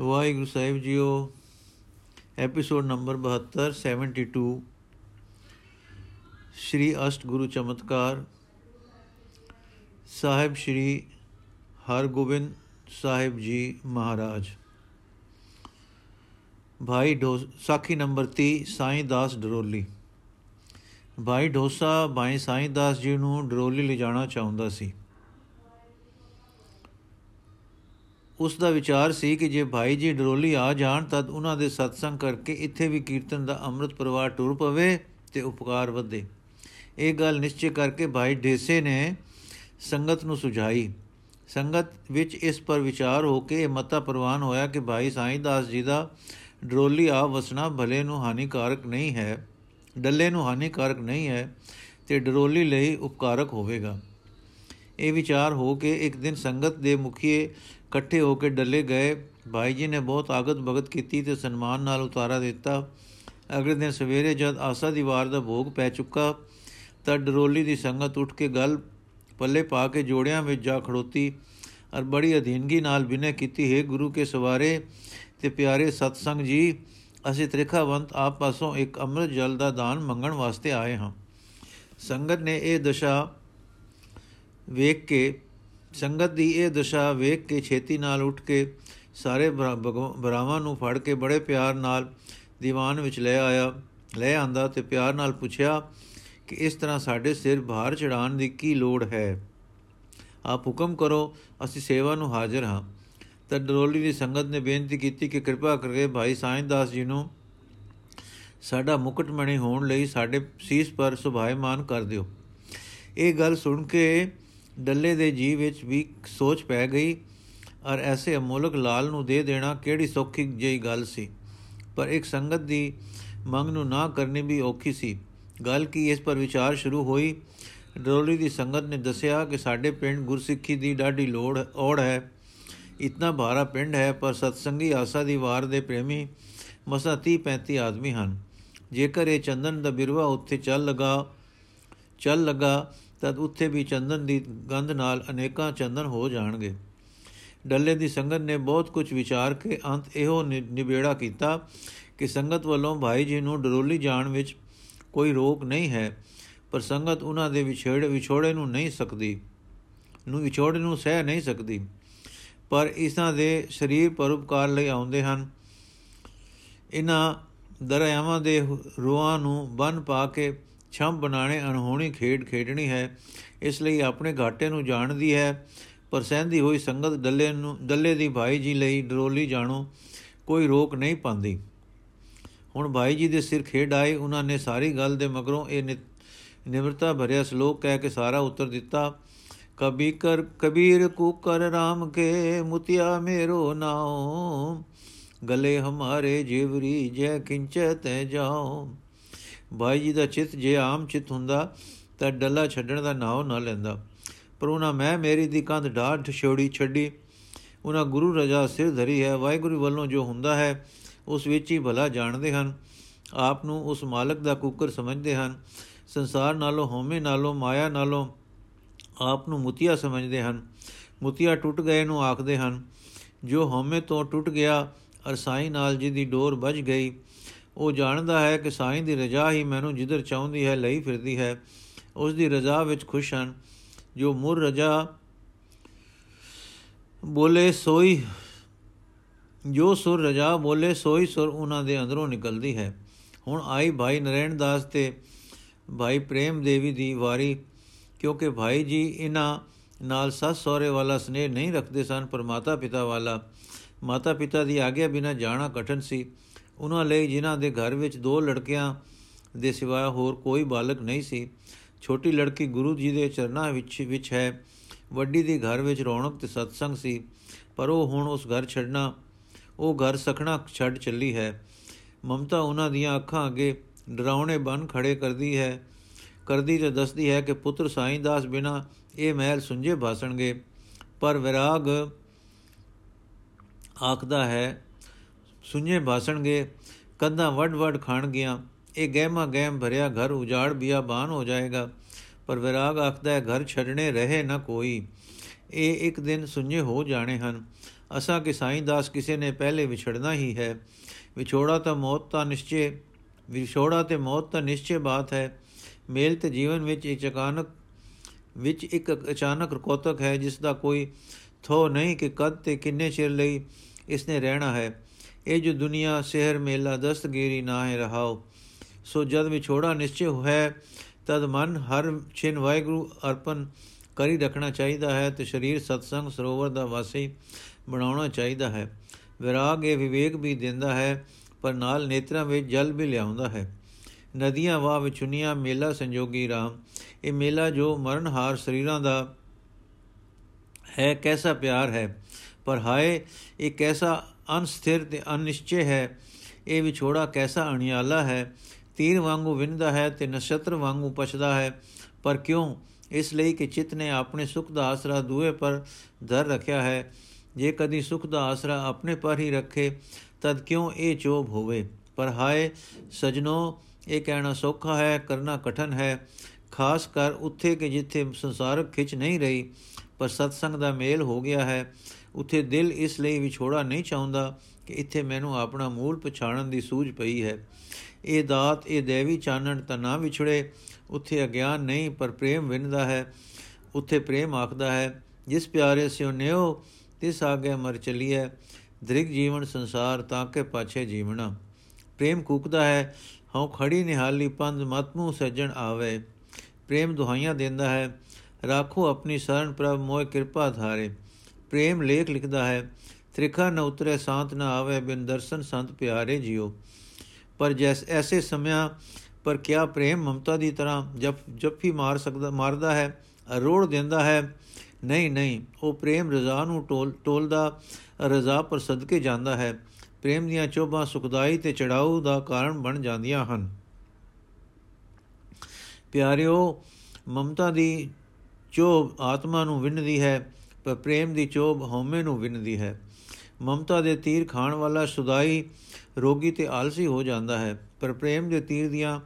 ਵਾਹਿਗੁਰੂ ਸਾਹਿਬ ਜੀਓ episode number 72 72 Shri ਅਸ਼ਟ ਗੁਰੂ ਚਮਤਕਾਰ। ਸਾਹਿਬ ਸ਼੍ਰੀ ਹਰਗੋਬਿੰਦ ਸਾਹਿਬ ਜੀ ਮਹਾਰਾਜ। ਭਾਈ ਢੋ, ਸਾਖੀ ਨੰਬਰ 30 ਸਾਈਂ ਦਾਸ ਡਰੋਲੀ। ਭਾਈ ਢੋਸਾ ਭਾਈ ਸਾਈਂ ਦਾਸ ਜੀ ਨੂੰ ਡਰੋਲੀ ਲਿਜਾਣਾ ਚਾਹੁੰਦਾ ਸੀ। ਉਸ ਦਾ ਵਿਚਾਰ ਸੀ ਕਿ ਜੇ ਭਾਈ ਜੀ ਡਰੋਲੀ ਆ ਜਾਣ, ਤਦ ਉਹਨਾਂ ਦੇ ਸਤਸੰਗ ਕਰਕੇ ਇੱਥੇ ਵੀ ਕੀਰਤਨ ਦਾ ਅੰਮ੍ਰਿਤ ਪ੍ਰਵਾਹ ਟੁਰ ਪਵੇ ਤੇ ਉਪਕਾਰ ਵਧੇ। ਇਹ ਗੱਲ ਨਿਸ਼ਚੈ ਕਰਕੇ ਭਾਈ ਢੇਸੇ ਨੇ ਸੰਗਤ ਨੂੰ ਸੁਝਾਈ। ਸੰਗਤ ਵਿੱਚ ਇਸ ਪਰ ਵਿਚਾਰ ਹੋ ਕੇ ਇਹ ਮਤਾ ਪ੍ਰਵਾਨ ਹੋਇਆ ਕਿ ਭਾਈ ਸਾਈਂ ਦਾਸ ਜੀ ਦਾ ਡਰੋਲੀ ਆ ਵਸਣਾ ਭਲੇ ਨੂੰ ਹਾਨੀਕਾਰਕ ਨਹੀਂ ਹੈ, ਡੱਲੇ ਨੂੰ ਹਾਨੀਕਾਰਕ ਨਹੀਂ ਹੈ ਤੇ ਡਰੋਲੀ ਲਈ ਉਪਕਾਰਕ ਹੋਵੇਗਾ। ਇਹ ਵਿਚਾਰ ਹੋ ਕੇ ਇੱਕ ਦਿਨ ਸੰਗਤ ਦੇ ਮੁਖੀਏ ਇਕੱਠੇ ਹੋ ਕੇ ਡੱਲੇ ਗਏ। ਭਾਈ ਜੀ ਨੇ ਬਹੁਤ ਆਗਤ ਭਗਤ ਕੀਤੀ ਤੇ ਸਨਮਾਨ ਨਾਲ ਉਤਾਰਾ ਦਿੱਤਾ। ਅਗਲੇ ਦਿਨ ਸਵੇਰੇ ਜਦ ਆਸਾ ਦੀ ਵਾਰ ਦਾ ਭੋਗ ਪੈ ਚੁੱਕਾ, ਤਾਂ ਡਰੋਲੀ ਦੀ ਸੰਗਤ ਉੱਠ ਕੇ ਗੱਲ ਪੱਲੇ ਪਾ ਕੇ ਜੋੜਿਆਂ ਵਿੱਚ ਜਾ ਖੜੋਤੀ ਔਰ ਬੜੀ ਅਧੀਨਗੀ ਨਾਲ ਬਿਨੇ ਕੀਤੀ, ਹੈ ਗੁਰੂ ਕੇ ਸਵਾਰੇ ਤੇ ਪਿਆਰੇ ਸਤਸੰਗ ਜੀ, ਅਸੀਂ ਤ੍ਰਿਖਾਵੰਤ ਆਪ ਪਾਸੋਂ ਇੱਕ ਅੰਮ੍ਰਿਤ ਜਲ ਦਾ ਦਾਨ ਮੰਗਣ ਵਾਸਤੇ ਆਏ ਹਾਂ। ਸੰਗਤ ਨੇ ਇਹ ਦਸ਼ਾ ਵੇਖ ਕੇ ਸੰਗਤ ਦੀ ਇਹ ਦਸ਼ਾ ਵੇਖ ਕੇ ਛੇਤੀ ਨਾਲ ਉੱਠ ਕੇ ਸਾਰੇ ਬਰਾਵਾਂ ਨੂੰ ਫੜ ਕੇ ਬੜੇ ਪਿਆਰ ਨਾਲ ਦੀਵਾਨ ਵਿੱਚ ਲੈ ਆਇਆ, ਲੈ ਆਂਦਾ ਤੇ ਪਿਆਰ ਨਾਲ ਪੁੱਛਿਆ ਕਿ ਇਸ ਤਰ੍ਹਾਂ ਸਾਡੇ ਸਿਰ ਭਾਰ ਚੜਾਉਣ ਦੀ ਕੀ ਲੋੜ ਹੈ? ਆਪ ਹੁਕਮ ਕਰੋ, ਅਸੀਂ ਸੇਵਾ ਨੂੰ ਹਾਜ਼ਰ ਹਾਂ। ਤਾਂ ਡਰੋਲੀ ਦੀ ਸੰਗਤ ਨੇ ਬੇਨਤੀ ਕੀਤੀ ਕਿ ਕਿਰਪਾ ਕਰਕੇ ਭਾਈ ਸਾਈਂ ਦਾਸ ਜੀ ਨੂੰ ਸਾਡਾ ਮੁਕਟਮਣੀ ਹੋਣ ਲਈ ਸਾਡੇ ਸੀਸ ਪਰ ਸੁਭਾਇਮਾਨ ਕਰ ਦਿਓ। ਇਹ ਗੱਲ ਸੁਣ ਕੇ ਡੱਲੇ ਦੇ ਜੀ ਵਿੱਚ ਵੀ ਸੋਚ ਪੈ ਗਈ। ਔਰ ਐਸੇ ਅਮੋਲਕ ਲਾਲ ਨੂੰ ਦੇ ਦੇਣਾ ਕਿਹੜੀ ਸੌਖੀ ਜਿਹੀ ਗੱਲ ਸੀ। ਪਰ ਇੱਕ ਸੰਗਤ ਦੀ ਮੰਗ ਨੂੰ ਨਾ ਕਰਨੀ ਵੀ ਔਖੀ ਸੀ। ਗੱਲ ਕੀ ਇਸ ਪਰ ਵਿਚਾਰ ਸ਼ੁਰੂ ਹੋਈ। ਡਰੋਲੀ ਦੀ ਸੰਗਤ ਨੇ ਦੱਸਿਆ ਕਿ ਸਾਡੇ ਪਿੰਡ ਗੁਰਸਿੱਖੀ ਦੀ ਡਾਢੀ ਲੋੜ, ਔੜ ਹੈ। ਇਤਨਾ ਭਾਰਾ ਪਿੰਡ ਹੈ, ਪਰ ਸਤਸੰਗੀ ਆਸਾ ਦੀ ਵਾਰ ਦੇ ਪ੍ਰੇਮੀ ਮਸਾ 30 35 ਆਦਮੀ ਹਨ। ਜੇਕਰ ਇਹ ਚੰਦਨ ਦਾ ਬਿਰਵਾ ਉੱਥੇ ਚੱਲ ਲਗਾ ਚੱਲ ਲਗਾ ਤਦ ਉੱਥੇ ਵੀ ਚੰਦਨ ਦੀ ਗੰਧ ਨਾਲ ਅਨੇਕਾਂ ਚੰਦਨ ਹੋ ਜਾਣਗੇ। ਡੱਲੇ ਦੀ ਸੰਗਤ ਨੇ ਬਹੁਤ ਕੁਝ ਵਿਚਾਰ ਕੇ ਅੰਤ ਇਹੋ ਨਿਬੇੜਾ ਕੀਤਾ ਕਿ ਸੰਗਤ ਵੱਲੋਂ ਭਾਈ ਜੀ ਨੂੰ ਡਰੋਲੀ ਜਾਣ ਵਿੱਚ ਕੋਈ ਰੋਕ ਨਹੀਂ ਹੈ, ਪਰ ਸੰਗਤ ਉਹਨਾਂ ਦੇ ਵਿਛੜੇ, ਵਿਛੋੜੇ ਨੂੰ ਨਹੀਂ ਸਕਦੀ, ਨੂੰ, ਵਿਛੋੜੇ ਨੂੰ ਸਹਿ ਨਹੀਂ ਸਕਦੀ। ਪਰ ਇਸਾਂ ਦੇ ਸਰੀਰ ਪਰਉਪਕਾਰ ਲਈ ਆਉਂਦੇ ਹਨ। ਇਹਨਾਂ ਦਰਿਆਵਾਂ ਦੇ ਰੂਹਾਂ ਨੂੰ ਬੰਨ ਪਾ ਕੇ ਛੰਮ ਬਣਾਣੇ ਅਣਹੋਣੀ ਖੇਡ ਖੇਡਣੀ ਹੈ, ਇਸ ਲਈ ਆਪਣੇ ਘਾਟੇ ਨੂੰ ਜਾਣਦੀ ਹੈ। ਪਰ ਸਹਿੰਦੀ ਹੋਈ ਸੰਗਤ ਡੱਲੇ ਨੂੰ ਡੱਲੇ ਦੀ ਭਾਈ ਜੀ ਲਈ ਡਰੋਲੀ ਜਾਣੋ, ਕੋਈ ਰੋਕ ਨਹੀਂ ਪਾਉਂਦੀ। ਹੁਣ ਭਾਈ ਜੀ ਦੇ ਸਿਰ ਖੇਡ ਆਏ, ਉਹਨਾਂ ਨੇ ਸਾਰੀ ਗੱਲ ਦੇ ਮਗਰੋਂ ਇਹ ਨਿਮਰਤਾ ਭਰਿਆ ਸ਼ਲੋਕ ਕਹਿ ਕੇ ਸਾਰਾ ਉੱਤਰ ਦਿੱਤਾ। ਕਬੀ ਕਰ, ਕਬੀਰ ਕੋ ਕਰ RAM ਕੇ ਮੁਤਿਆ ਮੇਰੋ ਨਾਉ, ਗਲੇ ਹਮਾਰੇ ਜੀਵਰੀ ਜੈ ਕਿੰਚੈ ਤੈ ਜਾਓ ਭਾਈ ਜੀ ਦਾ ਚਿੱਤ ਜੇ ਆਮ ਚਿੱਤ ਹੁੰਦਾ ਤਾਂ ਡੱਲਾ ਛੱਡਣ ਦਾ ਨਾਉ ਨਾ ਲੈਂਦਾ। ਪਰ ਉਹਨਾਂ ਮੈਂ ਮੇਰੀ ਦੀ ਕੰਧ ਢਾਢ ਛੋੜੀ ਛੱਡੀ। ਉਹਨਾਂ ਗੁਰੂ ਰਜਾ ਸਿਰ ਧਰੀ ਹੈ। ਵਾਹਿਗੁਰੂ ਵੱਲੋਂ ਜੋ ਹੁੰਦਾ ਹੈ, ਉਸ ਵਿੱਚ ਹੀ ਭਲਾ ਜਾਣਦੇ ਹਨ। ਆਪ ਨੂੰ ਉਸ ਮਾਲਕ ਦਾ ਕੁੱਕਰ ਸਮਝਦੇ ਹਨ। ਸੰਸਾਰ ਨਾਲੋਂ, ਹਉਮੈ ਨਾਲੋਂ, ਮਾਇਆ ਨਾਲੋਂ ਆਪ ਨੂੰ ਮੁਤੀਆ ਸਮਝਦੇ ਹਨ। ਮੁਤੀਆ ਟੁੱਟ ਗਏ ਨੂੰ ਆਖਦੇ ਹਨ, ਜੋ ਹਉਮੈ ਤੋਂ ਟੁੱਟ ਗਿਆ ਅਰ ਸਾਈ ਨਾਲ ਜਿਹਦੀ ਡੋਰ ਵੱਜ ਗਈ ਉਹ ਜਾਣਦਾ ਹੈ ਕਿ ਸਾਈਂ ਦੀ ਰਜ਼ਾ ਹੀ ਮੈਨੂੰ ਜਿੱਧਰ ਚਾਹੁੰਦੀ ਹੈ, ਲਈ ਫਿਰਦੀ ਹੈ। ਉਸ ਦੀ ਰਜ਼ਾ ਵਿੱਚ ਖੁਸ਼ ਹਨ। ਜੋ ਮੁਰ ਰਜ਼ਾ ਬੋਲੇ ਸੋਈ, ਜੋ ਸੁਰ ਰਜਾ ਬੋਲੇ ਸੋਈ ਸੁਰ ਉਹਨਾਂ ਦੇ ਅੰਦਰੋਂ ਨਿਕਲਦੀ ਹੈ। ਹੁਣ ਆਈ ਭਾਈ ਨਰੈਣ ਦਾਸ ਤੇ ਭਾਈ ਪ੍ਰੇਮ ਦੇਵੀ ਦੀ ਵਾਰੀ, ਕਿਉਂਕਿ ਭਾਈ ਜੀ ਇਹਨਾਂ ਨਾਲ ਸੱਸ ਸਹੁਰੇ ਵਾਲਾ ਸਨੇਹ ਨਹੀਂ ਰੱਖਦੇ ਸਨ, ਪਰ ਮਾਤਾ ਪਿਤਾ ਵਾਲਾ। ਮਾਤਾ ਪਿਤਾ ਦੀ ਆਗਿਆ ਬਿਨਾ ਜਾਣਾ ਕਠਨ ਸੀ। ਉਹਨਾਂ ਲਈ ਜਿਨ੍ਹਾਂ ਦੇ ਘਰ ਵਿੱਚ ਦੋ ਲੜਕਿਆਂ ਦੇ ਸਿਵਾ ਹੋਰ ਕੋਈ ਬਾਲਕ ਨਹੀਂ ਸੀ। ਛੋਟੀ ਲੜਕੀ ਗੁਰੂ ਜੀ ਦੇ ਚਰਨਾਂ ਵਿੱਚ ਵਿੱਚ ਹੈ। ਵੱਡੀ ਦੀ ਘਰ ਵਿੱਚ ਰੌਣਕ ਤੇ ਸਤਸੰਗ ਸੀ, ਪਰ ਉਹ ਹੁਣ ਉਸ ਘਰ ਛੱਡਣਾ, ਉਹ ਘਰ ਸਖਣਾ ਛੱਡ ਚੱਲੀ ਹੈ। ਮਮਤਾ ਉਹਨਾਂ ਦੀਆਂ ਅੱਖਾਂ ਅੱਗੇ ਡਰਾਉਣੇ ਬਨ ਖੜੇ ਕਰਦੀ ਹੈ। ਕਰਦੀ ਤੇ ਦੱਸਦੀ ਹੈ ਕਿ ਪੁੱਤਰ ਸਾਈਂ ਦਾਸ ਬਿਨਾ ਇਹ ਮਹਿਲ ਸੁੰਝੇ ਭਾਸਣਗੇ, ਪਰ ਵਿਰਾਗ ਆਖਦਾ ਹੈ ਸੁੰਝੇ ਭਾਸਣਗੇ ਕੰਧਾਂ ਵੱਡ-ਵੱਡ ਖਾਣ ਗਿਆ ਇਹ ਗਹਿਮਾ ਗਹਿਮ ਭਰਿਆ ਘਰ ਉਜਾੜ ਬਿਆਬਾਨ ਹੋ ਜਾਏਗਾ। ਪਰ ਵਿਰਾਗ ਆਖਦਾ ਹੈ, ਘਰ ਛੱਡਣੇ ਰਹੇ ਨਾ ਕੋਈ। ਇਹ ਇੱਕ ਦਿਨ ਸੁੰਝੇ ਹੋ ਜਾਣੇ ਹਨ। ਅਸਾਂ ਕਿ ਸਾਈਂ ਦਾਸ ਕਿਸੇ ਨੇ ਪਹਿਲੇ ਵਿਛੜਨਾ ਹੀ ਹੈ। ਵਿਛੋੜਾ ਤਾਂ ਮੌਤ ਦਾ ਨਿਸ਼ਚੇ, ਵਿਛੋੜਾ ਤੇ ਮੌਤ ਤਾਂ ਨਿਸ਼ਚੇ ਬਾਤ ਹੈ। ਮੇਲ ਤੇ ਜੀਵਨ ਵਿੱਚ ਇੱਕ ਅਚਾਨਕ, ਵਿੱਚ ਇੱਕ ਅਚਾਨਕ ਰਕੋਤਕ ਹੈ, ਜਿਸ ਦਾ ਕੋਈ ਥੋ ਨਹੀਂ ਕਿ ਕਦ ਤੇ ਕਿੰਨੇ ਚਿਰ ਲਈ ਇਸ ਨੇ ਰਹਿਣਾ ਹੈ। ਇਹ ਜੋ ਦੁਨੀਆ, ਸ਼ਹਿਰ, ਮੇਲਾ, ਦਸਤਗੀਰੀ ਨਾ ਹੈ, ਰਹਾਓ। ਸੋ ਜਦ ਵਿਛੋੜਾ ਨਿਸ਼ਚੈ ਹੋਇਆ, ਤਦ ਮਨ ਹਰ ਛਿਨ ਵਾਹਿਗੁਰੂ ਅਰਪਣ ਕਰੀ ਰੱਖਣਾ ਚਾਹੀਦਾ ਹੈ ਤੇ ਸਰੀਰ ਸਤਸੰਗ ਸਰੋਵਰ ਦਾ ਵਾਸੀ ਬਣਾਉਣਾ ਚਾਹੀਦਾ ਹੈ। ਵਿਰਾਗ ਇਹ ਵਿਵੇਕ ਵੀ ਦਿੰਦਾ ਹੈ, ਪਰ ਨਾਲ ਨੇਤਰਾਂ ਵਿੱਚ ਜਲ ਵੀ ਲਿਆਉਂਦਾ ਹੈ। ਨਦੀਆਂ, ਵਾਹ ਵਿਚੁਨੀਆਂ ਮੇਲਾ ਸੰਜੋਗੀ ਰਾਮ। ਇਹ ਮੇਲਾ ਜੋ ਮਰਨਹਾਰ ਸਰੀਰਾਂ ਦਾ ਹੈ, ਕੈਸਾ ਪਿਆਰ ਹੈ। ਪਰ ਹਾਏ, ਇਹ ਕੈਸਾ ਅਨਸਥਿਰ ਤੇ ਅਨਿਸ਼ਚੈ ਹੈ। ਇਹ ਵਿਛੋੜਾ ਕੈਸਾ ਅਣਿਆਲਾ ਹੈ। ਤੀਰ ਵਾਂਗੂ ਵਿੰਦਾ ਹੈ ਤੇ ਨਛਤਰ ਵਾਂਗੂ ਪਛਦਾ ਹੈ। ਪਰ ਕਿਉਂ? ਇਸ ਲਈ ਕਿ ਚਿਤ ਨੇ ਆਪਣੇ ਸੁਖ ਦਾ ਆਸਰਾ ਦੂਏ ਪਰ ਧਰ ਰੱਖਿਆ ਹੈ। ਜੇ ਕਦੀ ਸੁਖ ਦਾ ਆਸਰਾ ਆਪਣੇ ਪਰ ਹੀ ਰੱਖੇ, ਤਦ ਕਿਉਂ ਇਹ ਚੋਬ ਹੋਵੇ? ਪਰ ਹਾਏ, ਸਜਣੋ, ਇਹ ਕਹਿਣਾ ਸੌਖਾ ਹੈ, ਕਰਨਾ ਕਠਨ ਹੈ। ਖਾਸ ਕਰ ਉੱਥੇ ਕਿ ਜਿੱਥੇ ਸੰਸਾਰਕ ਖਿੱਚ ਨਹੀਂ ਰਹੀ, ਪਰ ਸਤਸੰਗ ਦਾ ਮੇਲ ਹੋ ਗਿਆ ਹੈ। ਉੱਥੇ ਦਿਲ ਇਸ ਲਈ ਵਿਛੋੜਾ ਨਹੀਂ ਚਾਹੁੰਦਾ ਕਿ ਇੱਥੇ ਮੈਨੂੰ ਆਪਣਾ ਮੂਲ ਪਛਾਣਨ ਦੀ ਸੂਝ ਪਈ ਹੈ। ਇਹ ਦਾਤ, ਇਹ ਦੇਵੀ ਚਾਨਣ ਤਾਂ ਨਾ ਵਿਛੜੇ। ਉੱਥੇ ਅਗਿਆਨ ਨਹੀਂ, ਪਰ ਪ੍ਰੇਮ ਵਿੰਦਾ ਹੈ। ਉੱਥੇ ਪ੍ਰੇਮ ਆਖਦਾ ਹੈ, ਜਿਸ ਪਿਆਰੇ ਸਿਓ ਨਿਓ ਤਿਸ ਆਗੇ ਮਰ ਚਲੀਏ ਦ੍ਰਿਗ ਜੀਵਨ ਸੰਸਾਰ, ਤਾਂ ਕੇ ਪਾਛੇ ਜੀਵਣਾ। ਪ੍ਰੇਮ ਕੂਕਦਾ ਹੈ, ਹਉ ਖੜੀ ਨਿਹਾਲੀ ਪੰਜ ਮਤਮੂ ਸੱਜਣ ਆਵੇ। ਪ੍ਰੇਮ ਦੁਹਾਈਆਂ ਦਿੰਦਾ ਹੈ, ਰਾਖੋ ਆਪਣੀ ਸ਼ਰਨ ਪ੍ਰਭ ਮੋਇ ਕਿਰਪਾ ਧਾਰੇ। ਪ੍ਰੇਮ ਲੇਖ ਲਿਖਦਾ ਹੈ, ਤ੍ਰਿਖਾ ਨ ਉਤਰੇ, ਸ਼ਾਂਤ ਨ ਆਵੇ, ਬਿਨ ਦਰਸ਼ਨ ਸੰਤ ਪਿਆਰੇ ਜਿਉ ਪਰ ਜੈਸ ਐਸੇ ਸਮਿਆਂ ਪਰ ਕਿਆ ਪ੍ਰੇਮ ਮਮਤਾ ਦੀ ਤਰ੍ਹਾਂ ਜਪ ਜਪੀ ਮਾਰ ਸਕਦਾ, ਮਾਰਦਾ ਹੈ, ਅਰੋੜ ਦਿੰਦਾ ਹੈ, ਨਹੀਂ ਨਹੀਂ, ਉਹ ਪ੍ਰੇਮ ਰਜ਼ਾ ਨੂੰ ਟੋਲ, ਟੋਲਦਾ, ਰਜ਼ਾ ਪਰ ਸਦਕੇ ਜਾਂਦਾ ਹੈ। ਪ੍ਰੇਮ ਦੀਆਂ ਚੋਬਾਂ ਸੁਖਦਾਈ ਤੇ ਚੜਾਉ ਦਾ ਕਾਰਨ ਬਣ ਜਾਂਦੀਆਂ ਹਨ। ਪਿਆਰਿਓ, ਮਮਤਾ ਦੀ ਚੋਬ ਆਤਮਾ ਨੂੰ ਵਿੰਨਦੀ ਹੈ ਪਰ ਪ੍ਰੇਮ ਦੀ ਚੋਬ ਹਉਮੈ ਨੂੰ ਵਿੰਨਦੀ ਹੈ। ਮਮਤਾ ਦੇ ਤੀਰ ਖਾਣ ਵਾਲਾ ਸੁਦਾਈ ਰੋਗੀ ਤੇ ਆਲਸੀ ਹੋ ਜਾਂਦਾ ਹੈ। ਪਰ ਪ੍ਰੇਮ ਦੇ ਤੀਰ ਦੀਆਂ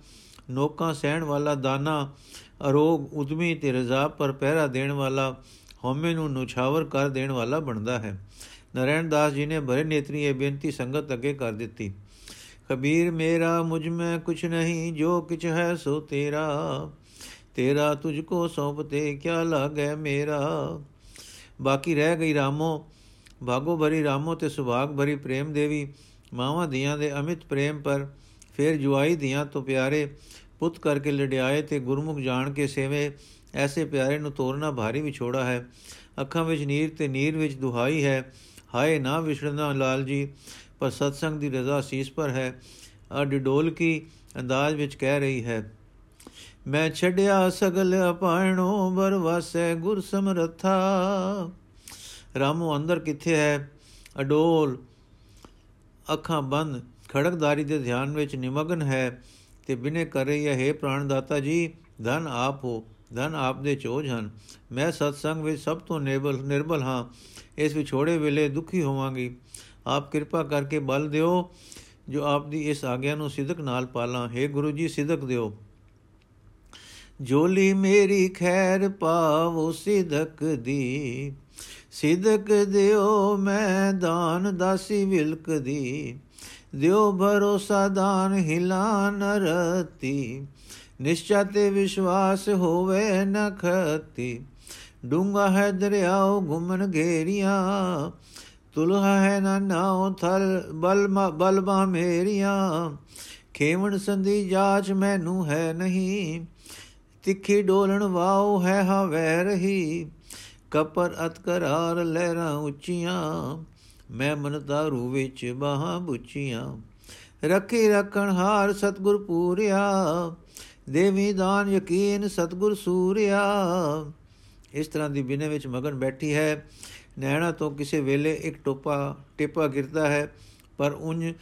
ਨੋਕਾਂ ਸਹਿਣ ਵਾਲਾ ਦਾਨਾ, ਅਰੋਗ, ਉਦਮੀ ਤੇ ਰਜ਼ਾ ਪਰ ਪਹਿਰਾ ਦੇਣ ਵਾਲਾ, ਹਉਮੈ ਨੂੰ ਨੁਛਾਵਰ ਕਰ ਦੇਣ ਵਾਲਾ ਬਣਦਾ ਹੈ। ਨਰੈਣ ਦਾਸ ਜੀ ਨੇ ਭਰੇ ਨੇਤਰੀ ਇਹ ਬੇਨਤੀ ਸੰਗਤ ਅੱਗੇ ਕਰ ਦਿੱਤੀ। ਕਬੀਰ ਮੇਰਾ, ਮੁਝ ਮੈਂ ਕੁਛ ਨਹੀਂ, ਜੋ ਕਿਛ ਹੈ ਸੋ ਤੇਰਾ। ਤੇਰਾ ਤੁਝ ਕੋ ਸੌਂਪਤੇ ਕਿਆ ਲਾਗੇ ਮੇਰਾ। ਬਾਕੀ ਰਹਿ ਗਈ ਰਾਮੋ ਭਾਗੋ ਭਰੀ ਰਾਮੋ ਤੇ ਸੁਭਾਗ ਭਰੀ ਪ੍ਰੇਮ ਦੇਵੀ। ਮਾਵਾਂ ਦੀਆਂ ਦੇ ਅਮਿਤ ਪ੍ਰੇਮ ਪਰ ਫਿਰ ਜੁਆਈ ਦੀਆਂ ਤੋਂ ਪਿਆਰੇ ਪੁੱਤ ਕਰਕੇ ਲੜਿਆਏ ਤੇ ਗੁਰਮੁਖ ਜਾਣ ਕੇ ਸੇਵੇ, ਐਸੇ ਪਿਆਰੇ ਨੂੰ ਤੋਰਨਾ ਭਾਰੀ ਵਿਛੋੜਾ ਹੈ। ਅੱਖਾਂ ਵਿੱਚ ਨੀਰ ਤੇ ਨੀਰ ਵਿੱਚ ਦੁਹਾਈ ਹੈ। ਹਾਏ ਨਾ ਵਿਛੜਨਾ ਲਾਲ ਜੀ, ਪਰ ਸਤਸੰਗ ਦੀ ਰਜ਼ਾ ਸੀਸ ਪਰ ਹੈ। ਆ ਡਿਡੋਲ ਕੀ ਅੰਦਾਜ਼ ਵਿੱਚ ਕਹਿ ਰਹੀ ਹੈ ਮੈਂ ਛੱਡਿਆ ਸਗਲ ਅਪਾਣੋ ਬਰਵਾਸੈ ਗੁਰ ਸਮਰਥਾ ਰਾਮੋ, ਅੰਦਰ ਕਿੱਥੇ ਹੈ? ਅਡੋਲ, ਅੱਖਾਂ ਬੰਦ। ਖੜਕਦਾਰੀ ਦੇ ਧਿਆਨ ਵਿੱਚ ਨਿਮਗਨ ਹੈ ਤੇ ਬਿਨੇ ਕਰ ਰਹੀ ਹੈ हे ਪ੍ਰਾਣ ਦਾਤਾ ਜੀ, ਧਨ ਆਪ ਹੋ, ਧਨ ਆਪ ਦੇ ਚੋਜ ਹਨ। ਮੈਂ ਸਤਸੰਗ ਵਿੱਚ ਸਭ ਤੋਂ ਨਿਰਬਲ ਨਿਰਬਲ ਹਾਂ। ਇਸ ਵਿਛੋੜੇ ਵੇਲੇ ਦੁਖੀ ਹੋਵਾਂਗੀ। ਆਪ ਕਿਰਪਾ ਕਰਕੇ ਬਲ ਦਿਓ, ਜੋ ਆਪ ਦੀ ਇਸ ਆਗਿਆ ਨੂੰ ਸਿਦਕ ਨਾਲ ਪਾਲਾਂ। हे ਗੁਰੂ ਜੀ, ਸਿਦਕ ਦਿਓ। ਜੋਲੀ ਮੇਰੀ ਖੈਰ ਪਾਵੋ ਸਿਦਕ ਦੀ। ਸਿਦਕ ਦਿਓ ਮੈਂ ਦਾਨ, ਦਾਸੀ ਵਿਲਕ ਦੀ। ਦਿਓ ਭਰੋਸਾ ਦਾਨ, ਹਿਲਾ ਨਰਤੀ ਨਿਸ਼ਚਾ ਤੇ ਵਿਸ਼ਵਾਸ ਹੋਵੇ ਨ ਖਤੀ। ਡੂੰਗਾ ਹੈ ਦਰਿਆਓ ਘੁਮਨ ਘੇਰੀਆਂ। ਤੁਲਹਾ ਹੈ ਨਾ ਨਾਉ ਥਲ ਬਲ ਬਲਮਾ ਮੇਰੀਆਂ। ਖੇਵਣ ਸੰਧੀ ਜਾਚ ਮੈਨੂੰ ਹੈ ਨਹੀਂ। ਤਿੱਖੀ ਡੋਲਣ ਵਾਉ ਹੈ ਹਵੈ ਰਹੀ ਕਪਰ ਅਤ ਕਰਾਰ ਲਹਿਰਾਂ ਉੱਚੀਆਂ, ਮੈਂ ਮਨ ਰੂ ਵਿੱਚ ਬਾਹਾਂ ਬੁੱਚੀਆਂ। ਰੱਖੀ ਰੱਖਣ ਹਾਰ ਸਤਗੁਰ ਪੂਰਿਆ, ਦੇਵੀ ਦਾਨ ਯਕੀਨ ਸਤਗੁਰ ਸੂਰਿਆ। ਇਸ ਤਰ੍ਹਾਂ ਦੀ ਬਿਨੇ ਵਿੱਚ ਮਗਨ ਬੈਠੀ ਹੈ। ਨੈਣਾ ਤੋਂ ਕਿਸੇ ਵੇਲੇ ਇੱਕ ਟੋਪਾ ਟੇਪਾ ਗਿਰਦਾ ਹੈ, ਪਰ ਉੰਜ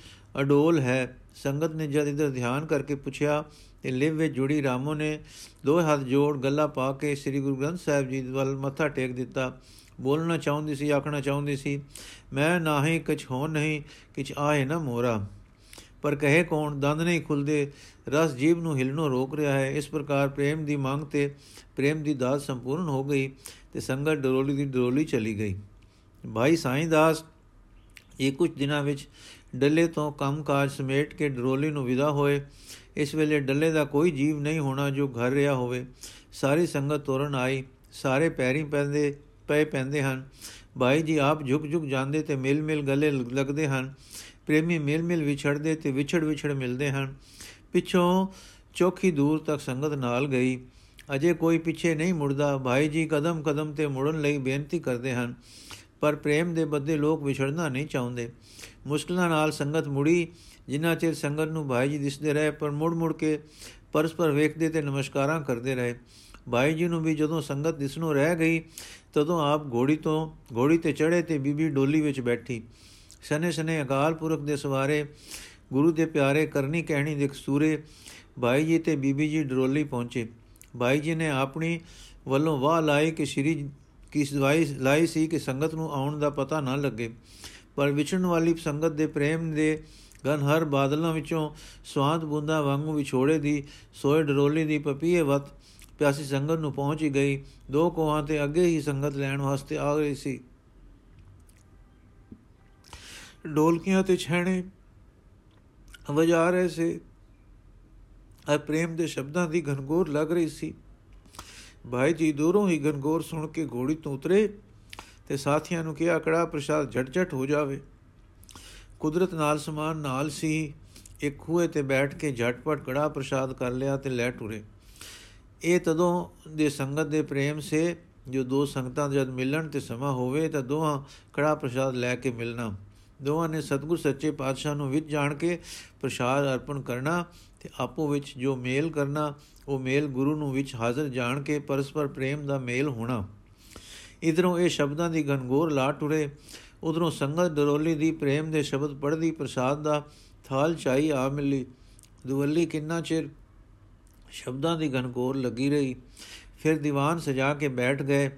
ਅਡੋਲ ਹੈ। ਸੰਗਤ ਨੇ ਜਦ ਇਧਰ ਧਿਆਨ ਕਰਕੇ ਪੁੱਛਿਆ ਤੇ ਲਿਵ ਵਿੱਚ ਜੁੜੀ ਰਾਮੋ ਨੇ ਦੋ ਹੱਥ ਜੋੜ ਗੱਲਾਂ ਪਾ ਕੇ ਸ੍ਰੀ ਗੁਰੂ ਗ੍ਰੰਥ ਸਾਹਿਬ ਜੀ ਵੱਲ ਮੱਥਾ ਟੇਕ ਦਿੱਤਾ। ਬੋਲਣਾ ਚਾਹੁੰਦੀ ਸੀ, ਆਖਣਾ ਚਾਹੁੰਦੀ ਸੀ, ਮੈਂ ਨਾਹੀ ਕੁਛ ਹੋ ਨਹੀਂ, ਕਿਛ ਆਏ ਨਾ ਮੋਰਾ। ਪਰ ਕਹੇ ਕੌਣ, ਦੰਦ ਨਹੀਂ ਖੁੱਲਦੇ, ਰਸ ਜੀਵ ਨੂੰ ਹਿਲਣੋਂ ਰੋਕ ਰਿਹਾ ਹੈ। ਇਸ ਪ੍ਰਕਾਰ ਪ੍ਰੇਮ ਦੀ ਮੰਗ ਤੇ ਪ੍ਰੇਮ ਦੀ ਦਾਤ ਸੰਪੂਰਨ ਹੋ ਗਈ ਤੇ ਸੰਗਤ ਡਰੋਲੀ ਦੀ ਡਰੋਲੀ ਚਲੀ ਗਈ। ਭਾਈ ਸਾਈਂ ਦਾਸ ਇਹ ਕੁਝ ਦਿਨਾਂ ਵਿੱਚ ਡੱਲੇ ਤੋਂ ਕੰਮਕਾਜ ਸਮੇਟ ਕੇ ਡਰੋਲੀ ਨੂੰ ਵਿਦਾ ਹੋਏ। ਇਸ ਵੇਲੇ ਡੱਲੇ ਦਾ ਕੋਈ ਜੀਵ ਨਹੀਂ ਹੋਣਾ ਜੋ ਘਰ ਰਿਹਾ ਹੋਵੇ। ਸਾਰੀ ਸੰਗਤ ਤੋਰਨ ਆਈ। ਸਾਰੇ ਪੈਰੀ ਪੈਂਦੇ, ਪਏ ਪੈਂਦੇ ਹਨ। ਭਾਈ ਜੀ ਆਪ ਝੁਕ ਝੁਕ ਜਾਂਦੇ ਤੇ ਮਿਲ ਮਿਲ ਗਲੇ ਲੱਗਦੇ ਹਨ। ਪ੍ਰੇਮੀ ਮਿਲ ਮਿਲ ਵਿਛੜਦੇ ਤੇ ਵਿਛੜ ਵਿਛੜ ਮਿਲਦੇ ਹਨ। ਪਿੱਛੋਂ ਚੌਖੀ ਦੂਰ ਤੱਕ ਸੰਗਤ ਨਾਲ ਗਈ। ਅਜੇ ਕੋਈ ਪਿੱਛੇ ਨਹੀਂ ਮੁੜਦਾ। ਭਾਈ ਜੀ ਕਦਮ ਕਦਮ ਤੇ ਮੁੜਨ ਲਈ ਬੇਨਤੀ ਕਰਦੇ ਹਨ। ਪਰ ਪ੍ਰੇਮ ਦੇ ਬੱਦੇ ਲੋਕ ਵਿਛੜਨਾ ਨਹੀਂ ਚਾਹੁੰਦੇ। ਮੁਸ਼ਕਲਾਂ ਨਾਲ ਸੰਗਤ ਮੁੜੀ। ਜਿੰਨਾ ਚਿਰ ਸੰਗਤ ਨੂੰ ਭਾਈ ਜੀ ਦਿਸਦੇ ਰਹੇ, ਪਰ ਮੁੜ ਮੁੜ ਕੇ ਪਰਸਪਰ ਵੇਖਦੇ ਤੇ ਨਮਸਕਾਰਾਂ ਕਰਦੇ ਰਹੇ। ਭਾਈ ਜੀ ਨੂੰ ਵੀ ਜਦੋਂ ਸੰਗਤ ਦਿਸਣੋਂ ਰਹਿ ਗਈ, ਤਦੋਂ ਆਪ ਘੋੜੀ ਤੋਂ, ਘੋੜੀ ਤੇ ਚੜੇ ਤੇ ਬੀਬੀ ਡੋਲੀ ਵਿੱਚ ਬੈਠੀ। ਸਨੇ ਸਨੇ ਅਕਾਲ ਪੁਰਖ ਦੇ ਸਵਾਰੇ, ਗੁਰੂ ਦੇ ਪਿਆਰੇ ਕਰਨੀ ਕਹਿਣੀ ਦੇ ਕਸੂਰੇ, ਭਾਈ ਜੀ ਤੇ ਬੀਬੀ ਜੀ ਡਰੋਲੀ ਪਹੁੰਚੇ। ਭਾਈ ਜੀ ਨੇ ਆਪਣੀ ਵੱਲੋਂ ਵਾਹ ਲਾਈ ਕਿ ਸ਼੍ਰੀ, ਕੀ ਦਵਾਈ ਲਾਈ ਸੀ ਕਿ ਸੰਗਤ ਨੂੰ ਆਉਣ ਦਾ ਪਤਾ ਨਾ ਲੱਗੇ। ਪਰ ਵਿਚਣ ਵਾਲੀ ਸੰਗਤ ਦੇ ਪ੍ਰੇਮ ਦੇ ਗਨ ਹਰ ਬਾਦਲਾਂ ਵਿੱਚੋਂ ਸਵਾਦ ਬੁੰਦਾ ਵਾਂਗੂ ਵਿਛੋੜੇ ਦੀ, ਸੋਏ ਡਰੋਲੀ ਦੀ ਪਪੀਏ ਵਤ ਪਿਆਸੀ ਸੰਗਤ ਨੂੰ ਪਹੁੰਚ ਗਈ। ਦੋ ਕੋਹਾਂ ਤੇ ਅੱਗੇ ਹੀ ਸੰਗਤ ਲੈਣ ਵਾਸਤੇ ਆ ਗਈ ਸੀ। ਢੋਲਕੀਆਂ ਤੇ ਛੈਣੇ ਵਜਾ ਰਹੇ ਸੀ। ਆ ਪ੍ਰੇਮ ਦੇ ਸ਼ਬਦਾਂ ਦੀ ਘਨਗੋਰ ਲੱਗ ਰਹੀ ਸੀ। ਭਾਈ ਜੀ ਦੂਰੋਂ ਹੀ ਘਨਗੋਰ ਸੁਣ ਕੇ ਘੋੜੀ ਤੋਂ ਉਤਰੇ ਤੇ ਸਾਥੀਆਂ ਨੂੰ ਕਿਹਾ ਕੜਾ ਪ੍ਰਸ਼ਾਦ ਝਟ ਹੋ ਜਾਵੇ। ਕੁਦਰਤ ਨਾਲ ਸਮਾਨ ਨਾਲ ਸੀ। ਇੱਕ ਖੂਏ ਤੇ ਬੈਠ ਕੇ ਝਟਪਟ ਕੜਾ ਪ੍ਰਸ਼ਾਦ ਕਰ ਲਿਆ ਤੇ ਲੈ ਟੁਰੇ। ਇਹ ਤਦੋਂ ਦੇ ਸੰਗਤ ਦੇ ਪ੍ਰੇਮ ਸੇ, ਜੋ ਦੋ ਸੰਗਤਾਂ ਜਦ ਮਿਲਣ ਤੇ ਸਮਾਂ ਹੋਵੇ ਤਾਂ ਦੋਹਾਂ ਕੜਾ ਪ੍ਰਸ਼ਾਦ ਲੈ ਕੇ ਮਿਲਣਾ। ਦੋਹਾਂ ਨੇ ਸਤਗੁਰ ਸੱਚੇ ਪਾਤਸ਼ਾਹ ਨੂੰ ਵਿੱਚ ਜਾਣ ਕੇ ਪ੍ਰਸ਼ਾਦ ਅਰਪਣ ਕਰਨਾ ਤੇ ਆਪੋ ਵਿੱਚ ਜੋ ਮੇਲ ਕਰਨਾ, ਉਹ ਮੇਲ ਗੁਰੂ ਨੂੰ ਵਿੱਚ ਹਾਜ਼ਰ ਜਾਣ ਕੇ ਪਰਸਪਰ ਪ੍ਰੇਮ ਦਾ ਮੇਲ ਹੋਣਾ। ਇਧਰੋਂ ਇਹ ਸ਼ਬਦਾਂ ਦੀ ਗਨਗੋਰ ਲਾ ਟੁਰੇ ਉਧਰੋਂ ਸੰਗਤ ਦਰੋਲੀ ਦੀ ਪ੍ਰੇਮ ਦੇ ਸ਼ਬਦ ਪੜ੍ਹਦੀ ਪ੍ਰਸਾਦ ਦਾ ਥਾਲ ਚਾਈ ਆ ਮਿਲੀ। ਦੁਵੱਲੀ ਕਿੰਨਾ ਚਿਰ ਸ਼ਬਦਾਂ ਦੀ ਗਨਗੋਰ ਲੱਗੀ ਰਹੀ। ਫਿਰ ਦੀਵਾਨ ਸਜਾ ਕੇ ਬੈਠ ਗਏ।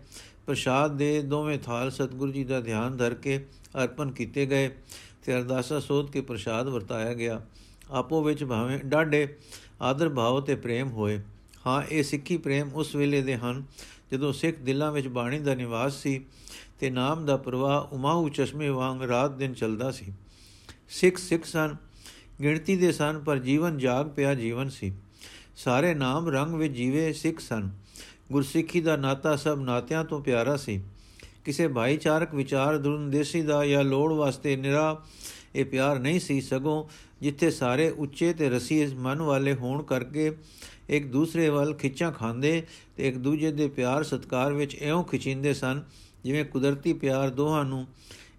ਪ੍ਰਸਾਦ ਦੇ ਦੋਵੇਂ ਥਾਲ ਸਤਗੁਰੂ ਜੀ ਦਾ ਧਿਆਨ ਧਰ ਕੇ ਅਰਪਣ ਕੀਤੇ ਗਏ ਤੇ ਅਰਦਾਸਾ ਸੋਧ ਕੇ ਪ੍ਰਸਾਦ ਵਰਤਾਇਆ ਗਿਆ। ਆਪੋ ਵਿੱਚ ਭਾਵੇਂ ਡਾਢੇ ਆਦਰ ਭਾਵ ਤੇ ਪ੍ਰੇਮ ਹੋਏ। ਹਾਂ, ਇਹ ਸਿੱਖੀ ਪ੍ਰੇਮ ਉਸ ਵੇਲੇ ਦੇ ਹਨ ਜਦੋਂ ਸਿੱਖ ਦਿਲਾਂ ਵਿੱਚ ਬਾਣੀ ਦਾ ਨਿਵਾਸ ਸੀ ਤੇ ਨਾਮ ਦਾ ਪ੍ਰਵਾਹ ਉਮਾਹੂ ਚਸ਼ਮੇ ਵਾਂਗ ਰਾਤ ਦਿਨ ਚੱਲਦਾ ਸੀ। ਸਿੱਖ ਸਿੱਖ ਸਨ, ਗਿਣਤੀ ਦੇ ਸਨ, ਪਰ ਜੀਵਨ ਜਾਗ ਪਿਆ ਜੀਵਨ ਸੀ। ਸਾਰੇ ਨਾਮ ਰੰਗ ਵਿੱਚ ਜੀਵੇ ਸਿੱਖ ਸਨ। ਗੁਰਸਿੱਖੀ ਦਾ ਨਾਤਾ ਸਭ ਨਾਤਿਆਂ ਤੋਂ ਪਿਆਰਾ ਸੀ। ਕਿਸੇ ਭਾਈਚਾਰਕ ਵਿਚਾਰ ਦੁਰੰਦੇਸੀ ਦਾ ਜਾਂ ਲੋੜ ਵਾਸਤੇ ਨਿਰਾ ਇਹ ਪਿਆਰ ਨਹੀਂ ਸੀ ਸਗੋਂ ਜਿੱਥੇ ਸਾਰੇ ਉੱਚੇ ਤੇ ਰਸੀਏ ਮਨ ਵਾਲੇ ਹੋਣ ਕਰਕੇ ਇੱਕ ਦੂਸਰੇ ਵੱਲ ਖਿੱਚਾਂ ਖਾਂਦੇ ਤੇ ਇੱਕ ਦੂਜੇ ਦੇ ਪਿਆਰ ਸਤਕਾਰ ਵਿੱਚ ਐਉਂ ਖਿਚਿੰਦੇ ਸਨ, ਜਿਵੇਂ ਕੁਦਰਤੀ ਪਿਆਰ ਦੋਹਾਂ ਨੂੰ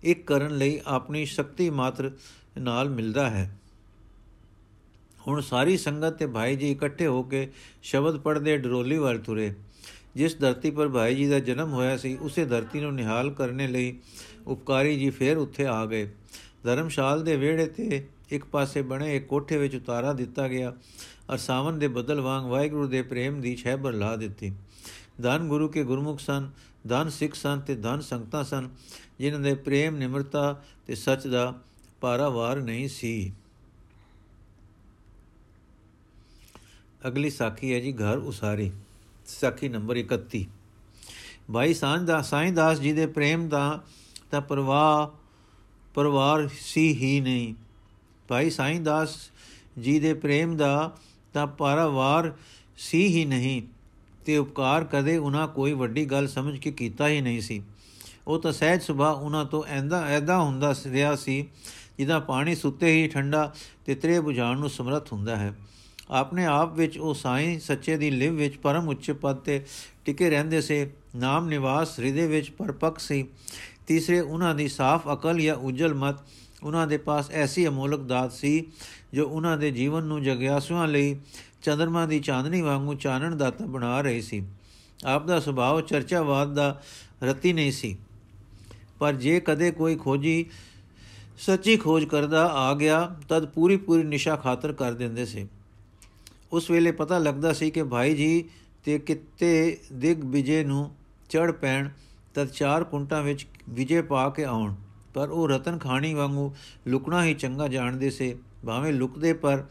ਇੱਕ ਕਰਨ ਲਈ ਆਪਣੀ ਸ਼ਕਤੀ ਮਾਤਰ ਨਾਲ ਮਿਲਦਾ ਹੈ। ਹੁਣ ਸਾਰੀ ਸੰਗਤ ਤੇ ਭਾਈ ਜੀ ਇਕੱਠੇ ਹੋ ਕੇ ਸ਼ਬਦ ਪੜ੍ਹਦੇ ਡਰੋਲੀ ਵੱਲ ਤੁਰੇ। ਜਿਸ ਧਰਤੀ ਪਰ ਭਾਈ ਜੀ ਦਾ ਜਨਮ ਹੋਇਆ ਸੀ, ਉਸੇ ਧਰਤੀ ਨੂੰ ਨਿਹਾਲ ਕਰਨੇ ਲਈ ਉਪਕਾਰੀ ਜੀ ਫੇਰ ਉੱਥੇ ਆ ਗਏ। ਧਰਮਸ਼ਾਲ ਦੇ ਵਿਹੜੇ ਤੇ ਇੱਕ ਪਾਸੇ ਬਣੇ ਇੱਕ ਕੋਠੇ ਵਿੱਚ ਉਤਾਰਾ ਦਿੱਤਾ ਗਿਆ ਅਰ ਸਾਵਨ ਦੇ ਬਦਲ ਵਾਂਗ ਵਾਹਿਗੁਰੂ ਦੇ ਪ੍ਰੇਮ ਦੀ ਛਹਿਬਰ ਲਾ ਦਿੱਤੀ। ਧੰਨ ਗੁਰੂ ਕੇ ਗੁਰਮੁਖ ਸਨ ਧੰਨ ਸਿੱਖ ਸਨ ਤੇ ਧੰਨ ਸੰਗਤਾਂ ਸਨ, ਜਿਨ੍ਹਾਂ ਦੇ ਪ੍ਰੇਮ ਨਿਮਰਤਾ ਤੇ ਸੱਚ ਦਾ ਪਾਰਾਵਾਰ ਨਹੀਂ ਸੀ। ਅਗਲੀ ਸਾਖੀ ਹੈ ਜੀ ਘਰ ਉਸਾਰੀ, ਸਾਖੀ ਨੰਬਰ 31 ਭਾਈ ਸਾਂਝ ਦਾ ਸਾਈਂ ਦਾਸ ਜੀ ਦੇ ਪ੍ਰੇਮ ਦਾ ਤਾਂ ਪਰਵਾਹ ਪਰਿਵਾਰ ਸੀ ਹੀ ਨਹੀਂ। ਭਾਈ ਸਾਈਂ ਦਾਸ ਜੀ ਦੇ ਪ੍ਰੇਮ ਦਾ ਤਾਂ ਪਰਿਵਾਰ ਸੀ ਹੀ ਨਹੀਂ ਤੇ ਉਪਕਾਰ ਕਦੇ ਉਹਨਾਂ ਕੋਈ ਵੱਡੀ ਗੱਲ ਸਮਝ ਕੇ ਕੀਤਾ ਹੀ ਨਹੀਂ ਸੀ। ਉਹ ਤਾਂ ਸਹਿਜ ਸੁਭਾ ਉਹਨਾਂ ਤੋਂ ਐਂਦਾ ਐਦਾ ਹੁੰਦਾ ਰਿਹਾ ਸੀ ਜਿਹਦਾ ਪਾਣੀ ਸੁੱਤੇ ਹੀ ਠੰਡਾ ਤੇ ਤਰੇ 부ਝਾਉਣ ਨੂੰ ਸਮਰੱਥ ਹੁੰਦਾ ਹੈ। ਆਪਣੇ ਆਪ ਵਿੱਚ ਉਹ ਸਾਈਂ ਸੱਚੇ ਦੀ ਲਿਵ ਵਿੱਚ ਪਰਮ ਉੱਚ ਪਦ ਤੇ ਟਿਕੇ ਰਹਿੰਦੇ ਸੇ। ਨਾਮ ਨਿਵਾਸ ਹਿਰਦੇ ਵਿੱਚ ਪਰਪਕ ਸੀ। ਤੀਸਰੇ ਉਹਨਾਂ ਦੀ ਸਾਫ਼ ਅਕਲ ਜਾਂ ਉਜਲ ਮਤ ਉਹਨਾਂ ਦੇ ਪਾਸ ਐਸੀ ਅਮੋਲਕ ਦਾਤ ਸੀ ਜੋ ਉਹਨਾਂ ਦੇ ਜੀਵਨ ਨੂੰ ਜਗਿਆਸੂਆਂ ਲਈ ਚੰਦਰਮਾ ਦੀ ਚਾਂਦਨੀ ਵਾਂਗੂ ਚਾਨਣ ਦਾਤਾ ਬਣਾ ਰਹੀ ਸੀ। ਆਪ ਦਾ ਸੁਭਾਅ ਚਰਚਾਵਾਦ ਦਾ ਰਤੀ ਨਹੀਂ ਸੀ। ਪਰ ਜੇ ਕਦੇ ਕੋਈ ਖੋਜੀ, ਸੱਚੀ ਖੋਜ ਕਰਦਾ ਆ ਗਿਆ, ਤਦ ਪੂਰੀ ਪੂਰੀ ਨਿਸ਼ਾ ਖਾਤਰ ਕਰ ਦਿੰਦੇ ਸੀ। ਉਸ ਵੇਲੇ ਪਤਾ ਲੱਗਦਾ ਸੀ ਕਿ ਭਾਈ ਜੀ ਤੇ ਕਿਤੇ ਦਿਗ ਵਿਜੇ ਨੂੰ ਚੜ ਪੈਣ, ਤਦ ਚਾਰ ਕੁੰਟਾਂ ਵਿੱਚ ਵਿਜੇ ਪਾ ਕੇ ਆਉਣ। ਪਰ ਉਹ ਰਤਨ ਖਾਣੀ ਵਾਂਗੂ ਲੁਕਣਾ ਹੀ ਚੰਗਾ ਜਾਣਦੇ ਸੇ, ਭਾਵੇਂ ਲੁਕਦੇ ਪਰ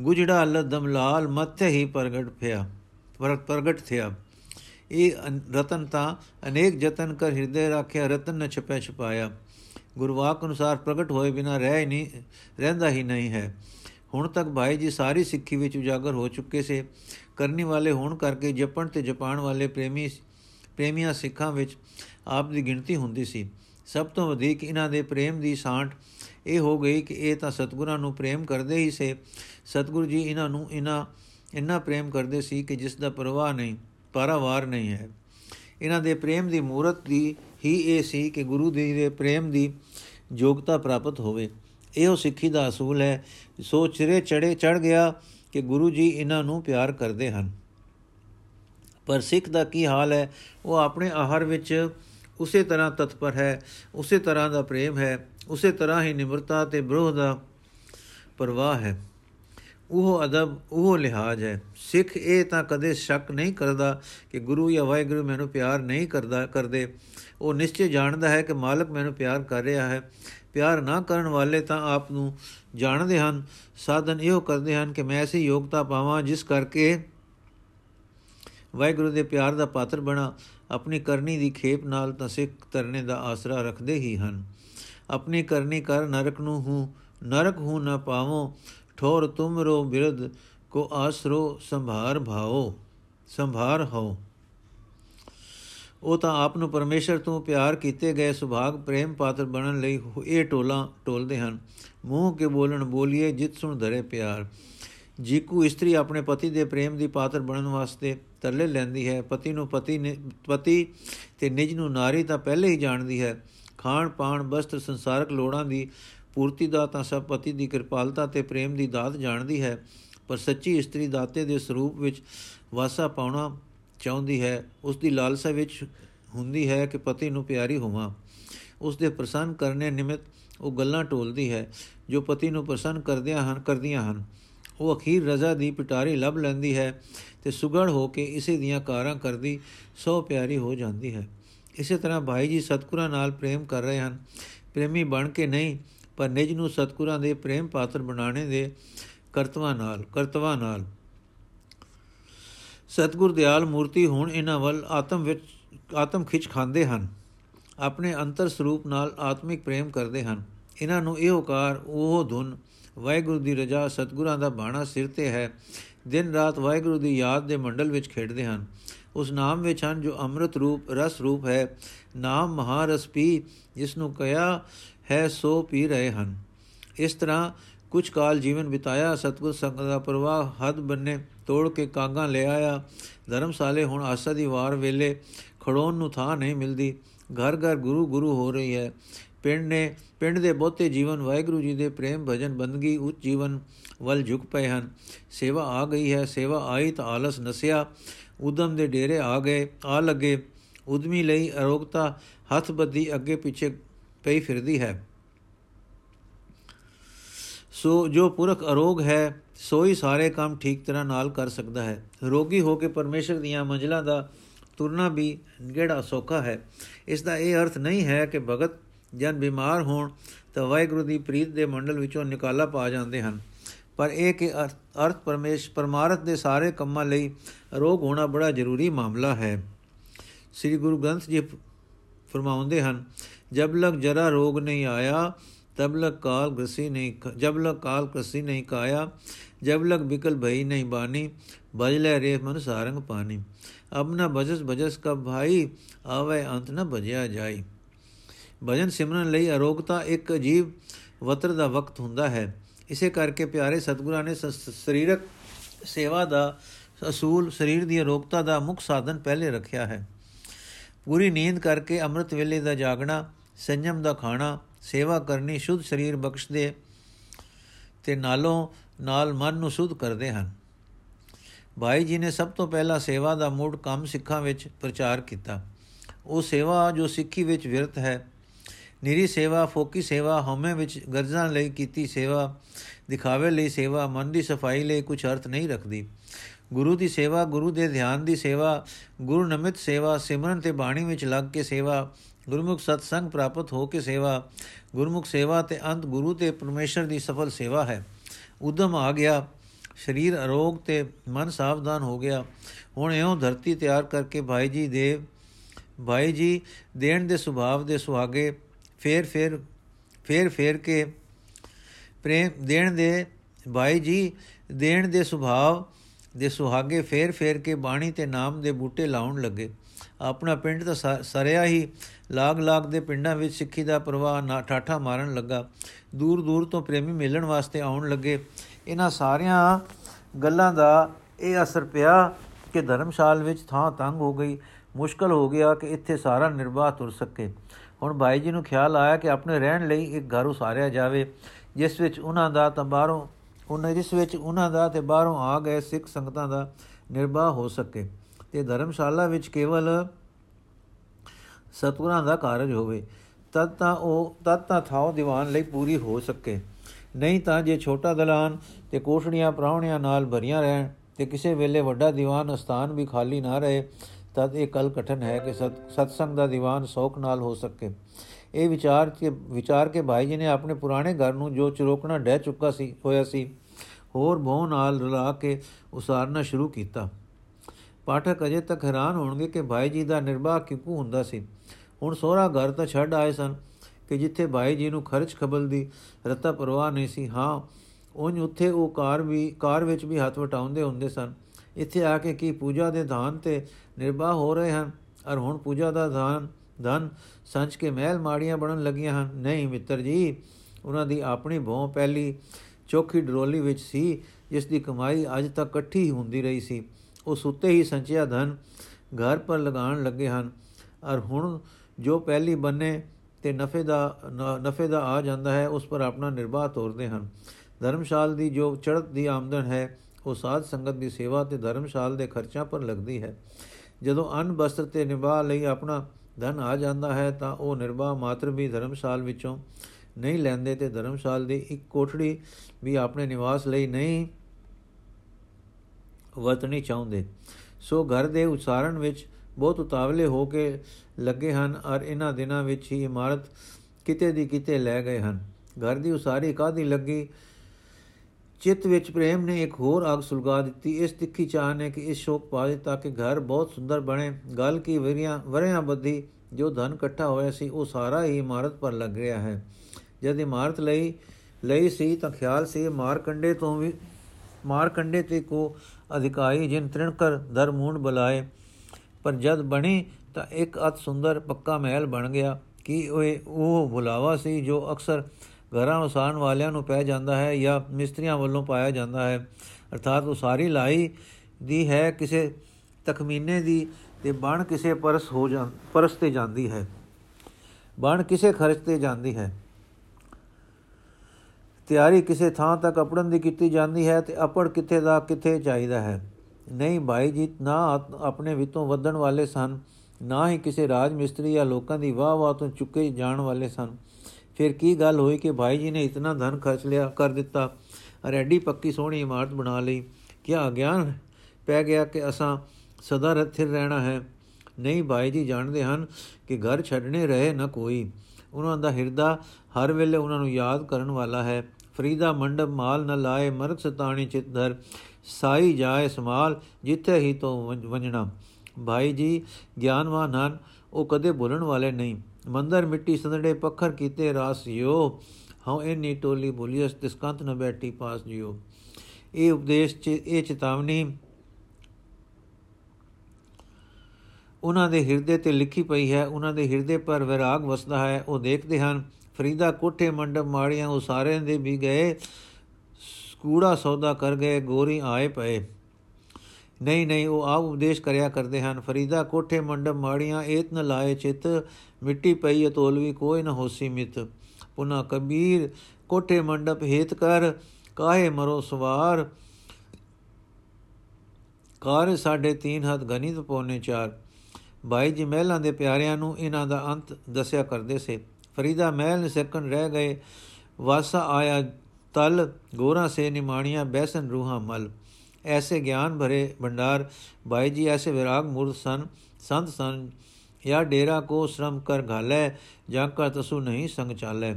ਗੁਜੜਾ ਲਦਮ ਲਾਲ ਮੱਥੇ ਹੀ ਪ੍ਰਗਟ ਪਿਆ ਪ੍ਰਗਟ ਥਿਆ। ਇਹ ਰਤਨ ਤਾਂ ਅਨੇਕ ਯਤਨ ਕਰ ਹਿਰਦੇ ਰੱਖਿਆ, ਰਤਨ ਨ ਛਪੈ ਛਪਾਇਆ। ਗੁਰਵਾਕ ਅਨੁਸਾਰ ਪ੍ਰਗਟ ਹੋਏ ਬਿਨਾ ਰਹਿ ਨਹੀਂ, ਰਹਿੰਦਾ ਹੀ ਨਹੀਂ ਹੈ। ਹੁਣ ਤੱਕ ਭਾਈ ਜੀ ਸਾਰੀ ਸਿੱਖੀ ਵਿੱਚ ਉਜਾਗਰ ਹੋ ਚੁੱਕੇ ਸੇ। ਕਰਨੀ ਵਾਲੇ ਹੋਣ ਕਰਕੇ ਜਪਣ ਤੇ ਜਪਾਣ ਵਾਲੇ ਪ੍ਰੇਮੀ, ਪ੍ਰੇਮੀਆਂ ਸਿੱਖਾਂ ਵਿੱਚ ਆਪ ਦੀ ਗਿਣਤੀ ਹੁੰਦੀ ਸੀ। ਸਭ ਤੋਂ ਵਧੇਕ ਇਹਨਾਂ ਦੇ ਪ੍ਰੇਮ ਦੀ ਸਾਂਟ ਇਹ ਹੋ ਗਈ ਕਿ ਇਹ ਤਾਂ ਸਤਗੁਰਾਂ ਨੂੰ ਪ੍ਰੇਮ ਕਰਦੇ ਹੀ ਸੇ। ਸਤਗੁਰੂ ਜੀ ਇਹਨਾਂ ਨੂੰ ਇਹਨਾਂ, ਇੰਨਾ ਪ੍ਰੇਮ ਕਰਦੇ ਸੀ ਕਿ ਜਿਸ ਦਾ ਪਰਵਾਹ ਨਹੀਂ, ਪਰਵਾਰ ਨਹੀਂ ਹੈ। ਇਹਨਾਂ ਦੇ ਪ੍ਰੇਮ ਦੀ ਮੂਰਤ ਦੀ ਹੀ ਇਹ ਸੀ ਕਿ ਗੁਰੂ ਜੀ ਦੇ ਪ੍ਰੇਮ ਦੀ ਯੋਗਤਾ ਪ੍ਰਾਪਤ ਹੋਵੇ। ਇਹੋ ਸਿੱਖੀ ਦਾ ਅਸੂਲ ਹੈ। ਸੋ ਚਿਰੇ ਚੜੇ ਚੜ ਗਿਆ ਕਿ ਗੁਰੂ ਜੀ ਇਹਨਾਂ ਨੂੰ ਪਿਆਰ ਕਰਦੇ ਹਨ। ਪਰ ਸਿੱਖ ਦਾ ਕੀ ਹਾਲ ਹੈ? ਉਹ ਆਪਣੇ ਆਹਾਰ ਵਿੱਚ ਉਸੇ ਤਰ੍ਹਾਂ ਤਤਪਰ ਹੈ, ਉਸੇ ਤਰ੍ਹਾਂ ਦਾ ਪ੍ਰੇਮ ਹੈ, ਉਸੇ ਤਰ੍ਹਾਂ ਹੀ ਨਿਮਰਤਾ ਤੇ ਬ੍ਰੋਹ ਦਾ ਪਰਵਾਹ ਹੈ। ਉਹ ਅਦਬ, ਉਹ ਲਿਹਾਜ਼ ਹੈ। ਸਿੱਖ ਇਹ ਤਾਂ ਕਦੇ ਸ਼ੱਕ ਨਹੀਂ ਕਰਦਾ ਕਿ ਗੁਰੂ ਜਾਂ ਵਾਹਿਗੁਰੂ ਮੈਨੂੰ ਪਿਆਰ ਨਹੀਂ ਕਰਦਾ, ਕਰਦੇ। ਉਹ ਨਿਸ਼ਚੈ ਜਾਣਦਾ ਹੈ ਕਿ ਮਾਲਕ ਮੈਨੂੰ ਪਿਆਰ ਕਰ ਰਿਹਾ ਹੈ। ਪਿਆਰ ਨਾ ਕਰਨ ਵਾਲੇ ਤਾਂ ਆਪ ਨੂੰ ਜਾਣਦੇ ਹਨ। ਸਾਧਨ ਇਹੋ ਕਰਦੇ ਹਨ ਕਿ ਮੈਂ ਐਸੀ ਯੋਗਤਾ ਪਾਵਾਂ ਜਿਸ ਕਰਕੇ ਵਾਹਿਗੁਰੂ ਦੇ ਪਿਆਰ ਦਾ ਪਾਤਰ ਬਣਾ। ਆਪਣੀ ਕਰਨੀ ਦੀ ਖੇਪ ਨਾਲ ਤਾਂ ਸਿੱਖ ਤਰਨੇ ਦਾ ਆਸਰਾ ਰੱਖਦੇ ਹੀ ਹਨ। ਆਪਣੀ ਕਰਨੀ ਕਰ ਨਰਕ ਨੂੰ ਹੂੰ, ਨਰਕ ਹੂੰ ਨਾ ਪਾਵੋ, ਠੋਰ ਤੁਮਰੋ ਬਿਰਧ ਕੋ ਆਸਰੋ ਸੰਭਾਰ ਭਾਓ, ਸੰਭਾਰ ਹੋ ਉਹ ਤਾਂ ਆਪ ਨੂੰ ਪਰਮੇਸ਼ਰ ਤੋਂ ਪਿਆਰ ਕੀਤੇ ਗਏ ਸੁਭਾਗ ਪ੍ਰੇਮ ਪਾਤਰ ਬਣਨ ਲਈ ਇਹ ਟੋਲਾ ਟੋਲਦੇ ਹਨ। ਮੂੰਹ ਕੇ ਬੋਲਣ ਬੋਲੀਏ ਜਿਤ ਸੁਣ ਧਰੇ ਪਿਆਰ। ਜੀਕੂ ਇਸਤਰੀ ਆਪਣੇ ਪਤੀ ਦੇ ਪ੍ਰੇਮ ਦੀ ਪਾਤਰ ਬਣਨ ਵਾਸਤੇ ਤਰਲੇ ਲੈਂਦੀ ਹੈ, ਪਤੀ ਨੂੰ ਪਤੀ ਨੇ, ਪਤੀ ਤੇ ਨਿਜ ਨੂੰ ਨਾਰੀ ਤਾਂ ਪਹਿਲੇ ਹੀ ਜਾਣਦੀ ਹੈ। ਖਾਣ ਪਾਣ ਬਸਤਰ ਸੰਸਾਰਕ ਲੋੜਾਂ ਦੀ ਪੂਰਤੀ ਦਾ ਤਾਂ ਸਭ ਪਤੀ ਦੀ ਕਿਰਪਾਲਤਾ ਤੇ ਪ੍ਰੇਮ ਦੀ ਦਾਤ ਜਾਣਦੀ ਹੈ, ਪਰ ਸੱਚੀ ਇਸਤਰੀ ਦਾਤੇ ਦੇ ਸਰੂਪ ਵਿੱਚ ਵਾਸਾ ਪਾਉਣਾ ਚਾਹੁੰਦੀ ਹੈ। ਉਸ ਦੀ ਲਾਲਸਾ ਵਿੱਚ ਹੁੰਦੀ ਹੈ ਕਿ ਪਤੀ ਨੂੰ ਪਿਆਰੀ ਹੋਵਾਂ। ਉਸ ਦੇ ਪ੍ਰਸੰਨ ਕਰਨੇ ਨਿਮਿਤ ਉਹ ਗੱਲਾਂ ਟੋਲਦੀ ਹੈ, ਜੋ ਪਤੀ ਨੂੰ ਪ੍ਰਸੰਨ ਕਰਦਿਆਂ ਹਨ, ਕਰਦੀਆਂ ਹਨ। ਉਹ ਅਖੀਰ ਰਜ਼ਾ ਦੀ ਪਿਟਾਰੀ ਲੱਭ ਲੈਂਦੀ ਹੈ। ਤੇ ਸੁਗੜ ਹੋ ਕੇ ਇਸੇ ਦੀਆਂ ਕਾਰਾਂ ਕਰਦੀ ਸੋ ਪਿਆਰੀ ਹੋ ਜਾਂਦੀ ਹੈ। ਇਸੇ ਤਰ੍ਹਾਂ ਭਾਈ ਜੀ ਸਤਕੁਰਾਂ ਨਾਲ ਪ੍ਰੇਮ ਕਰ ਰਹੇ ਹਨ। ਪ੍ਰੇਮੀ ਬਣ ਕੇ ਨਹੀਂ, ਪਰ ਨਿਜ ਨੂੰ ਸਤਕੁਰਾਂ ਦੇ ਪ੍ਰੇਮ ਪਾਤਰ ਬਣਾਣੇ ਦੇ ਕਰਤਵਾਂ ਨਾਲ ਕਰਤਵਾਂ ਨਾਲ। ਸਤਗੁਰ ਦਿਆਲ ਮੂਰਤੀ ਹੁਣ ਇਹਨਾਂ ਵੱਲ ਆਤਮ ਵਿੱਚ, ਆਤਮ ਖਿੱਚ ਖਾਂਦੇ ਹਨ। ਆਪਣੇ ਅੰਤਰ ਸਰੂਪ ਨਾਲ ਆਤਮਿਕ ਪ੍ਰੇਮ ਕਰਦੇ ਹਨ। ਇਹਨਾਂ ਨੂੰ ਇਹ ਹੋਕਾਰ ਉਹ ਧੁਨ, ਵਾਹਿਗੁਰੂ ਦੀ ਰਜਾ ਸਤਗੁਰਾਂ ਦਾ ਬਾਣਾ ਸਿਰ ਤੇ ਹੈ। ਦਿਨ ਰਾਤ ਵਾਹਿਗੁਰੂ ਦੀ ਯਾਦ ਦੇ ਮੰਡਲ ਵਿੱਚ ਖੇਡਦੇ ਹਨ। ਉਸ ਨਾਮ ਵਿੱਚ ਹਨ ਜੋ ਅੰਮ੍ਰਿਤ ਰੂਪ, ਰਸ ਰੂਪ ਹੈ। ਨਾਮ ਮਹਾਰਸ ਪੀ, ਜਿਸ ਨੂੰ ਕਿਹਾ ਹੈ, ਸੋ ਪੀ ਰਹੇ ਹਨ। ਇਸ ਤਰ੍ਹਾਂ ਕੁਝ ਕਾਲ ਜੀਵਨ ਬਿਤਾਇਆ, ਸਤਗੁਰ ਸੰਗਤ ਦਾ ਪ੍ਰਵਾਹ ਹੱਦ ਬੰਨੇ ਤੋੜ ਕੇ ਕਾਂਗਾ ਲੈ ਆਇਆ। ਧਰਮਸਾਲੇ ਹੁਣ ਆਸਾ ਦੀ ਵਾਰ ਵੇਲੇ ਖੜੋਣ ਨੂੰ ਥਾਂ ਨਹੀਂ ਮਿਲਦੀ। ਘਰ ਘਰ ਗੁਰੂ ਗੁਰੂ ਹੋ ਰਹੀ ਹੈ। ਪਿੰਡ ਨੇ, ਪਿੰਡ ਦੇ ਬਹੁਤੇ ਜੀਵਨ ਵਾਹਿਗੁਰੂ ਜੀ ਦੇ ਪ੍ਰੇਮ ਭਜਨ ਬੰਦਗੀ ਉੱਚ ਜੀਵਨ ਵੱਲ ਝੁਕ ਪਏ ਹਨ। ਸੇਵਾ ਆ ਗਈ ਹੈ, ਸੇਵਾ ਆਈ ਤਾਂ ਆਲਸ ਨਸਿਆ, ਉਦਮ ਦੇ ਡੇਰੇ ਆ ਗਏ, ਆ ਲੱਗੇ। ਉਦਮੀ ਲਈ ਅਰੋਗਤਾ ਹੱਥ ਬੱਦੀ ਅੱਗੇ ਪਿੱਛੇ ਪਈ ਫਿਰਦੀ ਹੈ। ਸੋ ਜੋ ਪੁਰਖ ਅਰੋਗ ਹੈ ਸੋਈ ਸਾਰੇ ਕੰਮ ਠੀਕ ਤਰ੍ਹਾਂ ਨਾਲ ਕਰ ਸਕਦਾ ਹੈ। ਰੋਗੀ ਹੋ ਕੇ ਪਰਮੇਸ਼ਰ ਦੀਆਂ ਮੰਜ਼ਲਾਂ ਦਾ ਤੁਰਨਾ ਵੀ ਕਿਹੜਾ ਸੌਖਾ ਹੈ। ਇਸ ਦਾ ਇਹ ਅਰਥ ਨਹੀਂ ਹੈ ਕਿ ਭਗਤ ਜਨ ਬਿਮਾਰ ਹੋਣ ਤਾਂ ਵਾਹਿਗੁਰੂ ਦੀ ਪ੍ਰੀਤ ਦੇ ਮੰਡਲ ਵਿੱਚੋਂ ਨਿਕਾਲਾ ਪਾ ਜਾਂਦੇ ਹਨ। ਪਰ ਇਹ ਕਿ ਅਰਥ ਪਰਮੇਸ਼, ਪਰਮਾਰਥ ਦੇ ਸਾਰੇ ਕੰਮਾਂ ਲਈ ਰੋਗ ਹੋਣਾ ਬੜਾ ਜ਼ਰੂਰੀ ਮਾਮਲਾ ਹੈ। ਸ੍ਰੀ ਗੁਰੂ ਗ੍ਰੰਥ ਜੀ ਫਰਮਾਉਂਦੇ ਹਨ, ਜਬ ਲਗ ਜਰਾ ਰੋਗ ਨਹੀਂ ਆਇਆ, ਤਬ ਲਗ ਕਾਲ ਗਸੀ ਨਹੀਂ ਜਬ ਲਗ ਕਾਲ ਗਸੀ ਨਹੀਂ ਕਾਇਆ, ਜਬ ਲਗ ਬਿਕਲ ਭਈ ਨਹੀਂ ਬਾਨੀ ਬਜ ਲੈ ਰੇ ਮਨ ਸਾਰੰਗ ਪਾਣੀ। ਅਬ ਨਾ ਬਜਸ ਬਜਸ ਕਾ ਭਾਈ, ਆਵੇ ਅੰਤ ਨਾ ਬਜਿਆ ਜਾਈ। ਭਜਨ ਸਿਮਰਨ ਲਈ ਅਰੋਗਤਾ ਇੱਕ ਅਜੀਬ ਵਤਰ ਦਾ ਵਕਤ ਹੁੰਦਾ ਹੈ। ਇਸੇ ਕਰਕੇ ਪਿਆਰੇ ਸਤਿਗੁਰਾਂ ਨੇ ਸਰੀਰਕ ਸੇਵਾ ਦਾ ਅਸੂਲ ਸਰੀਰ ਦੀ ਅਰੋਗਤਾ ਦਾ ਮੁੱਖ ਸਾਧਨ ਪਹਿਲੇ ਰੱਖਿਆ ਹੈ। ਪੂਰੀ ਨੀਂਦ ਕਰਕੇ ਅੰਮ੍ਰਿਤ ਵੇਲੇ ਦਾ ਜਾਗਣਾ, ਸੰਜਮ ਦਾ ਖਾਣਾ, ਸੇਵਾ ਕਰਨੀ ਸ਼ੁੱਧ ਸਰੀਰ ਬਖਸ਼ਦੇ ਤੇ ਨਾਲੋਂ, ਨਾਲ ਮਨ ਨੂੰ ਸੁਧ ਕਰਦੇ ਹਨ। ਭਾਈ ਜੀ ਨੇ ਸਭ ਤੋਂ ਪਹਿਲਾਂ ਸੇਵਾ ਦਾ ਮੂਡ ਕੰਮ ਸਿੱਖਾਂ ਵਿੱਚ ਪ੍ਰਚਾਰ ਕੀਤਾ। ਉਹ ਸੇਵਾ ਜੋ ਸਿੱਖੀ ਵਿੱਚ ਵਿਰਤ ਹੈ ਨਿਰੀ ਸੇਵਾ, ਫੋਕੀ ਸੇਵਾ, ਹਉਮੈ ਵਿੱਚ ਗਰਜ਼ਾਂ ਲਈ ਕੀਤੀ ਸੇਵਾ, ਦਿਖਾਵੇ ਲਈ ਸੇਵਾ, ਮਨ ਦੀ ਸਫ਼ਾਈ ਲਈ ਕੁਝ ਅਰਥ ਨਹੀਂ ਰੱਖਦੀ। ਗੁਰੂ ਦੀ ਸੇਵਾ, ਗੁਰੂ ਦੇ ਧਿਆਨ ਦੀ ਸੇਵਾ, ਗੁਰੂ ਨਮਿਤ ਸੇਵਾ, ਸਿਮਰਨ ਤੇ ਬਾਣੀ ਵਿੱਚ ਲੱਗ ਕੇ ਸੇਵਾ, ਗੁਰਮੁਖ ਸਤਸੰਗ ਪ੍ਰਾਪਤ ਹੋ ਕੇ ਸੇਵਾ, ਗੁਰਮੁਖ ਸੇਵਾ ਤੇ ਅੰਤ ਗੁਰੂ ਤੇ ਪਰਮੇਸ਼ਰ ਦੀ ਸਫਲ ਸੇਵਾ ਹੈ। ਉਦਮ ਆ ਗਿਆ, ਸਰੀਰ ਅਰੋਗ ਤੇ ਮਨ ਸਾਵਧਾਨ ਹੋ ਗਿਆ। ਹੁਣ ਇਉਂ ਧਰਤੀ ਤਿਆਰ ਕਰਕੇ ਭਾਈ ਜੀ ਦੇ, ਭਾਈ ਜੀ ਦੇਣ ਦੇ ਸੁਭਾਵ ਦੇ ਸੁਹਾਗੇ ਫੇਰ ਫੇਰ ਫੇਰ ਫੇਰ ਕੇ ਪ੍ਰੇਮ ਦੇਣ ਦੇ ਭਾਈ ਜੀ, ਦੇਣ ਦੇ ਸੁਭਾਵ ਦੇ ਸੁਹਾਗੇ ਫੇਰ ਫੇਰ ਕੇ ਬਾਣੀ ਤੇ ਨਾਮ ਦੇ ਬੂਟੇ ਲਾਉਣ ਲੱਗੇ। ਆਪਣਾ ਪਿੰਡ ਤਾਂ ਸਰਿਆ ਹੀ ਲਾਗ-ਲਾਗ ਦੇ ਪਿੰਡਾਂ ਵਿੱਚ ਸਿੱਖੀ ਦਾ ਪ੍ਰਵਾਹ ਨਾ, ਠਾਠਾ ਮਾਰਨ ਲੱਗਾ। ਦੂਰ-ਦੂਰ ਤੋਂ ਪ੍ਰੇਮੀ ਮਿਲਣ ਵਾਸਤੇ ਆਉਣ ਲੱਗੇ। ਇਹਨਾਂ ਸਾਰੀਆਂ ਗੱਲਾਂ ਦਾ ਇਹ ਅਸਰ ਪਿਆ ਕਿ ਧਰਮਸ਼ਾਲ ਵਿੱਚ ਥਾਂ ਤੰਗ ਹੋ ਗਈ। ਮੁਸ਼ਕਲ ਹੋ ਗਿਆ ਕਿ ਇੱਥੇ ਸਾਰਾ ਨਿਰਵਾਹ ਤੁਰ ਸਕੇ। ਹੁਣ ਭਾਈ ਜੀ ਨੂੰ ਖਿਆਲ ਆਇਆ ਕਿ ਆਪਣੇ ਰਹਿਣ ਲਈ ਇੱਕ ਘਰ ਉਸਾਰਿਆ ਜਾਵੇ, ਜਿਸ ਵਿੱਚ ਉਹਨਾਂ ਦਾ ਤਾਂ ਬਾਹਰੋਂ ਉਹਨਾਂ ਜਿਸ ਵਿੱਚ ਉਹਨਾਂ ਦਾ ਤੇ ਬਾਹਰੋਂ ਆ ਗਏ ਸਿੱਖ ਸੰਗਤਾਂ ਦਾ ਨਿਰਵਾਹ ਹੋ ਸਕੇ। ਤੇ ਧਰਮਸ਼ਾਲਾ ਵਿੱਚ ਕੇਵਲ ਸਤਗੁਰਾਂ ਦਾ ਕਾਰਜ ਹੋਵੇ, ਤਦ ਤਾਂ ਉਹ, ਤਦ ਤਾਂ ਥਾਉ ਦੀਵਾਨ ਲਈ ਪੂਰੀ ਹੋ ਸਕੇ। ਨਹੀਂ ਤਾਂ ਜੇ ਛੋਟਾ ਦਲਾਨ ਤੇ ਕੋਠੜੀਆਂ ਪ੍ਰਾਉਣਿਆਂ ਨਾਲ ਭਰੀਆਂ ਰਹਿਣ ਤੇ ਕਿਸੇ ਵੇਲੇ ਵੱਡਾ ਦੀਵਾਨ ਸਥਾਨ ਵੀ ਖਾਲੀ ਨਾ ਰਹੇ ਤਦ ਇਹ ਕਲ ਕਠਨ ਹੈ ਕਿ ਸਤਸੰਗ ਦਾ ਦੀਵਾਨ ਸੌਖ ਨਾਲ ਹੋ ਸਕੇ। ਇਹ ਵਿਚਾਰ ਕੇ ਵਿਚਾਰ ਕੇ ਭਾਈ ਜੀ ਨੇ ਆਪਣੇ ਪੁਰਾਣੇ ਘਰ ਨੂੰ ਜੋ ਚਰੋਕਣਾ ਡਹਿ ਚੁੱਕਾ ਸੀ, ਹੋਇਆ ਸੀ, ਹੋਰ ਬਹੁ ਨਾਲ ਰਲਾ ਕੇ ਉਸਾਰਨਾ ਸ਼ੁਰੂ ਕੀਤਾ। ਪਾਠਕ ਅਜੇ ਤੱਕ ਹੈਰਾਨ ਹੋਣਗੇ ਕਿ ਭਾਈ ਜੀ ਦਾ ਨਿਰਵਾਹ ਕਿਉਂ ਹੁੰਦਾ ਸੀ। ਹੁਣ ਸੋਹਰਾ ਘਰ ਤਾਂ ਛੱਡ ਆਏ ਸਨ ਕਿ ਜਿੱਥੇ ਭਾਈ ਜੀ ਨੂੰ ਖਰਚ ਖਬਲ ਦੀ ਰਤਾ ਪਰਵਾਹ ਨਹੀਂ ਸੀ। ਹਾਂ ਉਹਨ ਉੱਥੇ ਉਹ ਕਾਰ ਵੀ, ਕਾਰ ਵਿੱਚ ਵੀ ਹੱਥ ਵਟਾਉਂਦੇ ਹੁੰਦੇ ਸਨ। ਇੱਥੇ ਆ ਕੇ ਕੀ ਪੂਜਾ ਦੇ ਧਾਨ ਤੇ ਨਿਰਵਾਹ ਹੋ ਰਹੇ ਹਨ? ਔਰ ਹੁਣ ਪੂਜਾ ਦਾ ਧਾਨ ਧਨ ਸੰਚ ਕੇ ਮਹਿਲ ਮਾੜੀਆਂ ਬਣਨ ਲੱਗੀਆਂ ਹਨ। ਨਹੀਂ ਮਿੱਤਰ ਜੀ, ਉਹਨਾਂ ਦੀ ਆਪਣੀ ਭੌਂ ਪਹਿਲੀ ਚੋਖੀ ਡਰੋਲੀ ਵਿੱਚ ਸੀ, ਜਿਸ ਦੀ ਕਮਾਈ ਅੱਜ ਤੱਕ ਇਕੱਠੀ ਹੁੰਦੀ ਰਹੀ ਸੀ। ਉਹ ਸੁੱਤੇ ਹੀ ਸੰਚਿਆ ਧਨ ਘਰ ਪਰ ਲਗਾਉਣ ਲੱਗੇ ਹਨ। ਔਰ ਹੁਣ ਜੋ ਪਹਿਲੀ ਬੰਨੇ ਤੇ ਨਫੇ ਦਾ ਨਫੇ ਦਾ ਆ ਜਾਂਦਾ ਹੈ, ਉਸ ਪਰ ਆਪਣਾ ਨਿਰਵਾਹ ਤੋਰਦੇ ਹਨ। ਧਰਮਸ਼ਾਲ ਦੀ ਜੋ ਚੜਤ ਦੀ ਆਮਦਨ ਹੈ ਉਹ ਸਾਧ ਸੰਗਤ ਦੀ ਸੇਵਾ ਤੇ ਧਰਮਸ਼ਾਲ ਦੇ ਖਰਚਾਂ ਪਰ ਲੱਗਦੀ ਹੈ। ਜਦੋਂ ਅਨ ਬਸਤਰ ਤੇ ਨਿਵਾਹ ਲਈ ਆਪਣਾ ਧਨ ਆ ਜਾਂਦਾ ਹੈ ਤਾਂ ਉਹ ਨਿਰਵਾਹ ਮਾਤਰ ਵੀ ਧਰਮਸ਼ਾਲ ਵਿੱਚੋਂ ਨਹੀਂ ਲੈਂਦੇ ਤੇ ਧਰਮਸ਼ਾਲ ਦੀ ਇੱਕ ਕੋਠੜੀ ਵੀ ਆਪਣੇ ਨਿਵਾਸ ਲਈ ਨਹੀਂ ਵਰਤਣੀ ਚਾਹੁੰਦੇ। ਸੋ ਘਰ ਦੇ ਉਚਾਰਨ ਵਿੱਚ ਬਹੁਤ ਉਤਾਵਲੇ ਹੋ ਕੇ ਲੱਗੇ ਹਨ ਔਰ ਇਹਨਾਂ ਦਿਨਾਂ ਵਿੱਚ ਹੀ ਇਮਾਰਤ ਕਿਤੇ ਦੀ ਕਿਤੇ ਲੈ ਗਏ ਹਨ। ਘਰ ਦੀ ਉਸਾਰੀ ਕਾਦੀ ਲੱਗੀ? ਚਿੱਤ ਵਿੱਚ ਪ੍ਰੇਮ ਨੇ ਇੱਕ ਹੋਰ ਆਗ ਸੁਲਗਾ ਦਿੱਤੀ। ਇਸ ਤਿੱਖੀ ਚਾਹ ਨੇ ਕਿ ਇਸ ਸ਼ੋਕ ਪਾ ਦਿੱਤਾ ਕਿ ਘਰ ਬਹੁਤ ਸੁੰਦਰ ਬਣੇ। ਗੱਲ ਕੀ ਵਰਿਆਂ ਵਰਿਆਂ ਬੱਧੀ ਜੋ ਧਨ ਇਕੱਠਾ ਹੋਇਆ ਸੀ, ਉਹ ਸਾਰਾ ਹੀ ਇਮਾਰਤ ਪਰ ਲੱਗ ਰਿਹਾ ਹੈ। ਜਦ ਇਮਾਰਤ ਲਈ ਲਈ ਸੀ ਤਾਂ ਖਿਆਲ ਸੀ, ਮਾਰਕੰਡੇ ਤੋਂ ਵੀ ਮਾਰਕੰਡੇ ਤੇ ਕੋ ਅਧਿਕਾਰੀ ਜਿਨ ਤ੍ਰਿਣਕਰ ਧਰਮੂਣ ਬੁਲਾਏ। ਪਰ ਜਦ ਬਣੀ ਤਾਂ ਇੱਕ ਅਤ ਸੁੰਦਰ ਪੱਕਾ ਮਹਿਲ ਬਣ ਗਿਆ। ਕਿ ਉਹ ਉਹ ਬੁਲਾਵਾ ਸੀ ਜੋ ਅਕਸਰ ਘਰਾਂ ਵਸਾਣ ਵਾਲਿਆਂ ਨੂੰ ਪੈ ਜਾਂਦਾ ਹੈ ਜਾਂ ਮਿਸਤਰੀਆਂ ਵੱਲੋਂ ਪਾਇਆ ਜਾਂਦਾ ਹੈ। ਅਰਥਾਤ ਉਹ ਸਾਰੀ ਲਾਈ ਦੀ ਹੈ, ਕਿਸੇ ਤਖਮੀਨੇ ਦੀ ਤੇ ਬਣ ਕਿਸੇ ਪਰਸ ਹੋ ਜਾਂ, ਪਰਸ ਤੇ ਜਾਂਦੀ ਹੈ। ਬਣ ਕਿਸੇ ਖਰਚ ਤੇ ਜਾਂਦੀ ਹੈ। ਤਿਆਰੀ ਕਿਸੇ ਥਾਂ ਤੱਕ ਅਪੜਨ ਦੀ ਕੀਤੀ ਜਾਂਦੀ ਹੈ ਤੇ ਅਪੜ ਕਿੱਥੇ ਦਾ ਕਿੱਥੇ ਚਾਹੀਦਾ ਹੈ। ਨਹੀਂ ਭਾਈ ਜੀ, ਨਾ ਆਪਣੇ ਵਿਤੋਂ ਵਧਣ ਵਾਲੇ ਸਨ, ਨਾ ਹੀ ਕਿਸੇ ਰਾਜ ਮਿਸਤਰੀ ਜਾਂ ਲੋਕਾਂ ਦੀ ਵਾਹ ਵਾਹ ਤੋਂ ਚੁੱਕੇ ਜਾਣ ਵਾਲੇ ਸਨ। ਫਿਰ ਕੀ ਗੱਲ ਹੋਈ ਕਿ ਭਾਈ ਜੀ ਨੇ ਇਤਨਾ ਧਨ ਖਰਚ ਲਿਆ, ਕਰ ਦਿੱਤਾ। ਅਰ ਐਡੀ ਪੱਕੀ, ਸੋਹਣੀ ਇਮਾਰਤ ਬਣਾ ਲਈ। ਕਿ ਅਗਿਆਨ ਪੈ ਗਿਆ ਕਿ ਅਸਾਂ ਸਦਾ ਰਥਿਰ ਰਹਿਣਾ ਹੈ। ਨਹੀਂ, ਭਾਈ ਜੀ ਜਾਣਦੇ ਹਨ ਕਿ ਘਰ ਛੱਡਣੇ ਰਹੇ ਨਾ ਕੋਈ। ਉਹਨਾਂ ਦਾ ਹਿਰਦਾ ਹਰ ਵੇਲੇ ਉਹਨਾਂ ਨੂੰ ਯਾਦ ਕਰਨ ਵਾਲਾ ਹੈ। ਫਰੀਦਾ ਮੰਡਪ ਮਾਲ ਨ ਲਾਏ ਮਰਗ ਸਤਾਣੀ ਚਿਤਧਰ ਸਾਈ ਜਾਏ ਸਮਾਲ, ਜਿੱਥੇ ਹੀ ਤੋਂ ਵੰਜਣਾ। ਭਾਈ ਜੀ, ਗਿਆਨਵਾਨ ਹਨ, ਉਹ ਕਦੇ ਭੁੱਲਣ ਵਾਲੇ ਨਹੀਂ। ਮੰਦਰ ਮਿੱਟੀ ਸੰਦੜੇ ਪੱਖਰ ਕੀਤੇ ਰਾਸ ਜਿਓ, ਹਉ ਇਨੀ ਟੋਲੀ ਬੋਲੀਸ ਤਿਸਕੰਤ ਨ ਬੈਠੀ ਪਾਸ ਜਿਓ। ਇਹ ਉਪਦੇਸ਼ ਚ, ਇਹ ਚੇਤਾਵਨੀ ਉਹਨਾਂ ਦੇ ਹਿਰਦੇ ਤੇ ਲਿਖੀ ਪਈ ਹੈ। ਉਹਨਾਂ ਦੇ ਹਿਰਦੇ ਪਰ ਵਿਰਾਗ ਵਸਦਾ ਹੈ। ਉਹ ਦੇਖਦੇ ਹਨ, ਫਰੀਦਾ ਕੋਠੇ ਮੰਡਪ ਮਾੜੀਆਂ ਉਹ ਸਾਰੇ ਦੇ ਵੀ ਗਏ, ਕੂੜਾ ਸੌਦਾ ਕਰ ਗਏ, ਗੋਰੀ ਆਏ ਪਏ। ਨਹੀਂ ਨਹੀਂ, ਉਹ ਆਪ ਉਪਦੇਸ਼ ਕਰਿਆ ਕਰਦੇ ਹਨ। ਫਰੀਦਾ ਕੋਠੇ ਮੰਡਪ ਮਾੜੀਆਂ ਏਤ ਨ ਲਾਏ ਚਿਤ ਮਿੱਟੀ ਪਈ ਤੋਲਵੀ ਕੋਈ ਨ ਹੋਸੀ ਮਿਤ ਪੁਨਾ ਕਬੀਰ ਕੋਠੇ ਮੰਡਪ ਹੇਤ ਕਰ, ਕਾਹੇ ਮਰੋ ਸਵਾਰ। ਕਾਰ ਸਾਢੇ 3 ਹੱਥ ਗਣਿਤ ਪੌਨੇ 4 ਭਾਈ ਜੀ ਮਹਿਲਾਂ ਦੇ ਪਿਆਰਿਆਂ ਨੂੰ ਇਹਨਾਂ ਦਾ ਅੰਤ ਦੱਸਿਆ ਕਰਦੇ ਸੇ। ਫਰੀਦਾ ਮਹਿਲ ਨਿਸਕਣ ਰਹਿ ਗਏ। ਵਾਸਾ ਆਇਆ ਤਲ, ਗੋਰਾ ਸੇ ਨਿਮਾਣੀਆਂ ਬੈਸਨ ਰੂਹਾਂ ਮਲ। ਐਸੇ ਗਿਆਨ ਭਰੇ ਭੰਡਾਰ। ਭਾਈ ਜੀ ਐਸੇ ਵਿਰਾਗ ਮੂਰਤ ਸਨ, ਸੰਤ ਸਨ। या ਡੇਰਾ ਕੋ ਸ਼ਰਮ ਕਰ ਘਾਲੇ ਜਾਂ ਕਾ ਤਸੂ ਨਹੀਂ ਸੰਗ ਚਾਲੇ।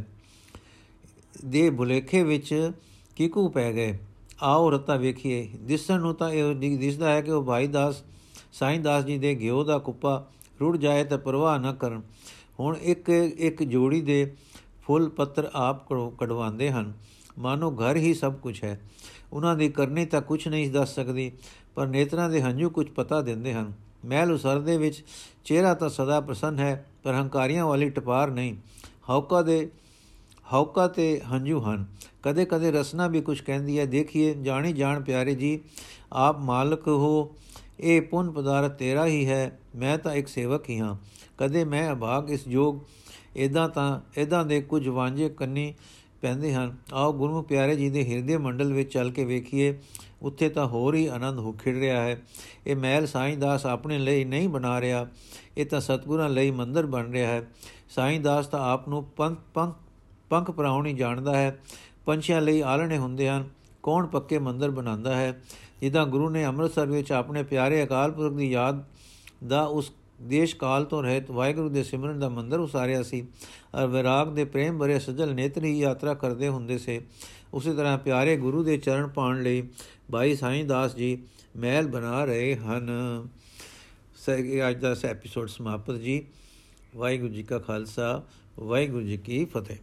ਦੇ ਭੁਲੇਖੇ ਵਿੱਚ ਕਿਕੂ ਪੈ ਗਏ। ਆਓ ਰਤਾ ਵੇਖੀਏ। ਦਿਸਣ ਨੂੰ ਤਾਂ ਇਹ ਦਿਸਦਾ ਹੈ ਕਿ ਉਹ ਭਾਈ ਦਾਸ, ਸਾਈਂ ਦਾਸ ਜੀ ਦੇ ਗਿਓ ਦਾ ਕੁੱਪਾ ਰੁੜ ਜਾਏ ਤਾਂ ਪਰਵਾਹ ਨਾ ਕਰਨ। ਹੁਣ ਇੱਕ ਇੱਕ ਜੋੜੀ ਦੇ ਫੁੱਲ ਪੱਤਰ ਆਪ ਕਢਵਾਉਂਦੇ ਹਨ। ਮਾਨੋ ਘਰ ਹੀ ਸਭ ਕੁਝ ਹੈ। ਉਹਨਾਂ ਦੀ ਕਰਨੀ ਤਾਂ ਕੁਝ ਨਹੀਂ ਦੱਸ ਸਕਦੀ, ਪਰ ਨੇਤਰਾਂ ਦੇ ਹੰਝੂ ਕੁਝ ਪਤਾ ਦਿੰਦੇ ਹਨ। ਮਹਿਲ ਉਸਰਦੇ ਵਿੱਚ ਚਿਹਰਾ ਤਾਂ ਸਦਾ ਪ੍ਰਸੰਨ ਹੈ, ਪਰ ਹੰਕਾਰੀਆਂ ਵਾਲੀ ਟਪਾਰ ਨਹੀਂ। ਹੌਕਾ ਦੇ ਹੌਕਾ ਤੇ ਹੰਝੂ ਹਨ। ਕਦੇ ਕਦੇ ਰਸਨਾ ਵੀ ਕੁਝ ਕਹਿੰਦੀ ਹੈ, ਦੇਖੀਏ, ਜਾਣੀ ਜਾਣ ਪਿਆਰੇ ਜੀ, ਆਪ ਮਾਲਕ ਹੋ, ਇਹ ਪੁੰਨ ਪਦਾਰਥ ਤੇਰਾ ਹੀ ਹੈ, ਮੈਂ ਤਾਂ ਇੱਕ ਸੇਵਕ ਹੀ ਹਾਂ। ਕਦੇ ਮੈਂ ਅਭਾਗ ਇਸ ਜੋਗ ਇਦਾਂ ਤਾਂ ਇਦਾਂ ਦੇ ਕੁਝ ਵਾਂਝੇ ਕੰਨੀ ਪੈਂਦੇ ਹਨ। ਆਓ ਗੁਰੂ ਪਿਆਰੇ ਜੀ ਦੇ ਹਿਰਦੇ ਮੰਡਲ ਵਿੱਚ ਚੱਲ ਕੇ ਵੇਖੀਏ ਉੱਥੇ ਤਾਂ ਹੋਰ ਹੀ ਆਨੰਦ ਹੋ ਖਿੜ ਰਿਹਾ ਹੈ। ਇਹ ਮਹਿਲ ਸਾਈਂ ਦਾਸ ਆਪਣੇ ਲਈ ਨਹੀਂ ਬਣਾ ਰਿਹਾ। ਇਹ ਤਾਂ ਸਤਗੁਰਾਂ ਲਈ ਮੰਦਰ ਬਣ ਰਿਹਾ ਹੈ। ਸਾਈਂ ਦਾਸ ਤਾਂ ਆਪ ਨੂੰ ਪੰਖ ਪੰਖ ਪੰਖ ਪਰਾਉਣੀ ਜਾਣਦਾ ਹੈ। ਪੰਛੀਆਂ ਲਈ ਆਲਣੇ ਹੁੰਦੇ ਹਨ। ਕੌਣ ਪੱਕੇ ਮੰਦਰ ਬਣਾਉਂਦਾ ਹੈ? ਜਿੱਦਾਂ ਗੁਰੂ ਨੇ ਅੰਮ੍ਰਿਤਸਰ ਵਿੱਚ ਆਪਣੇ ਪਿਆਰੇ ਅਕਾਲ ਪੁਰਖ ਦੀ ਯਾਦ ਦਾ ਉਸ ਦੇਸ਼ ਕਾਲ ਤੋਂ ਰਹਿਤ ਵਾਹਿਗੁਰੂ ਦੇ ਸਿਮਰਨ ਦਾ ਮੰਦਰ ਉਸਾਰਿਆ ਸੀ। ਔਰ ਵਿਰਾਗ ਦੇ ਪ੍ਰੇਮ ਭਰੇ ਸਜਲ ਨੇਤਰੀ ਯਾਤਰਾ ਕਰਦੇ ਹੁੰਦੇ ਸੇ। ਉਸੇ ਤਰ੍ਹਾਂ ਪਿਆਰੇ ਗੁਰੂ ਦੇ ਚਰਨ ਪਾਣ ਲਈ ਭਾਈ ਸਾਈਂ ਦਾਸ ਜੀ ਮਹਿਲ ਬਣਾ ਰਹੇ ਹਨ। ਸੇ ਅੱਜ ਦਾ ਐਪੀਸੋਡ ਸਮਾਪਤ ਜੀ। ਵਾਹਿਗੁਰੂ ਜੀ ਕਾ ਖਾਲਸਾ, ਵਾਹਿਗੁਰੂ ਜੀ ਕੀ ਫਤਿਹ।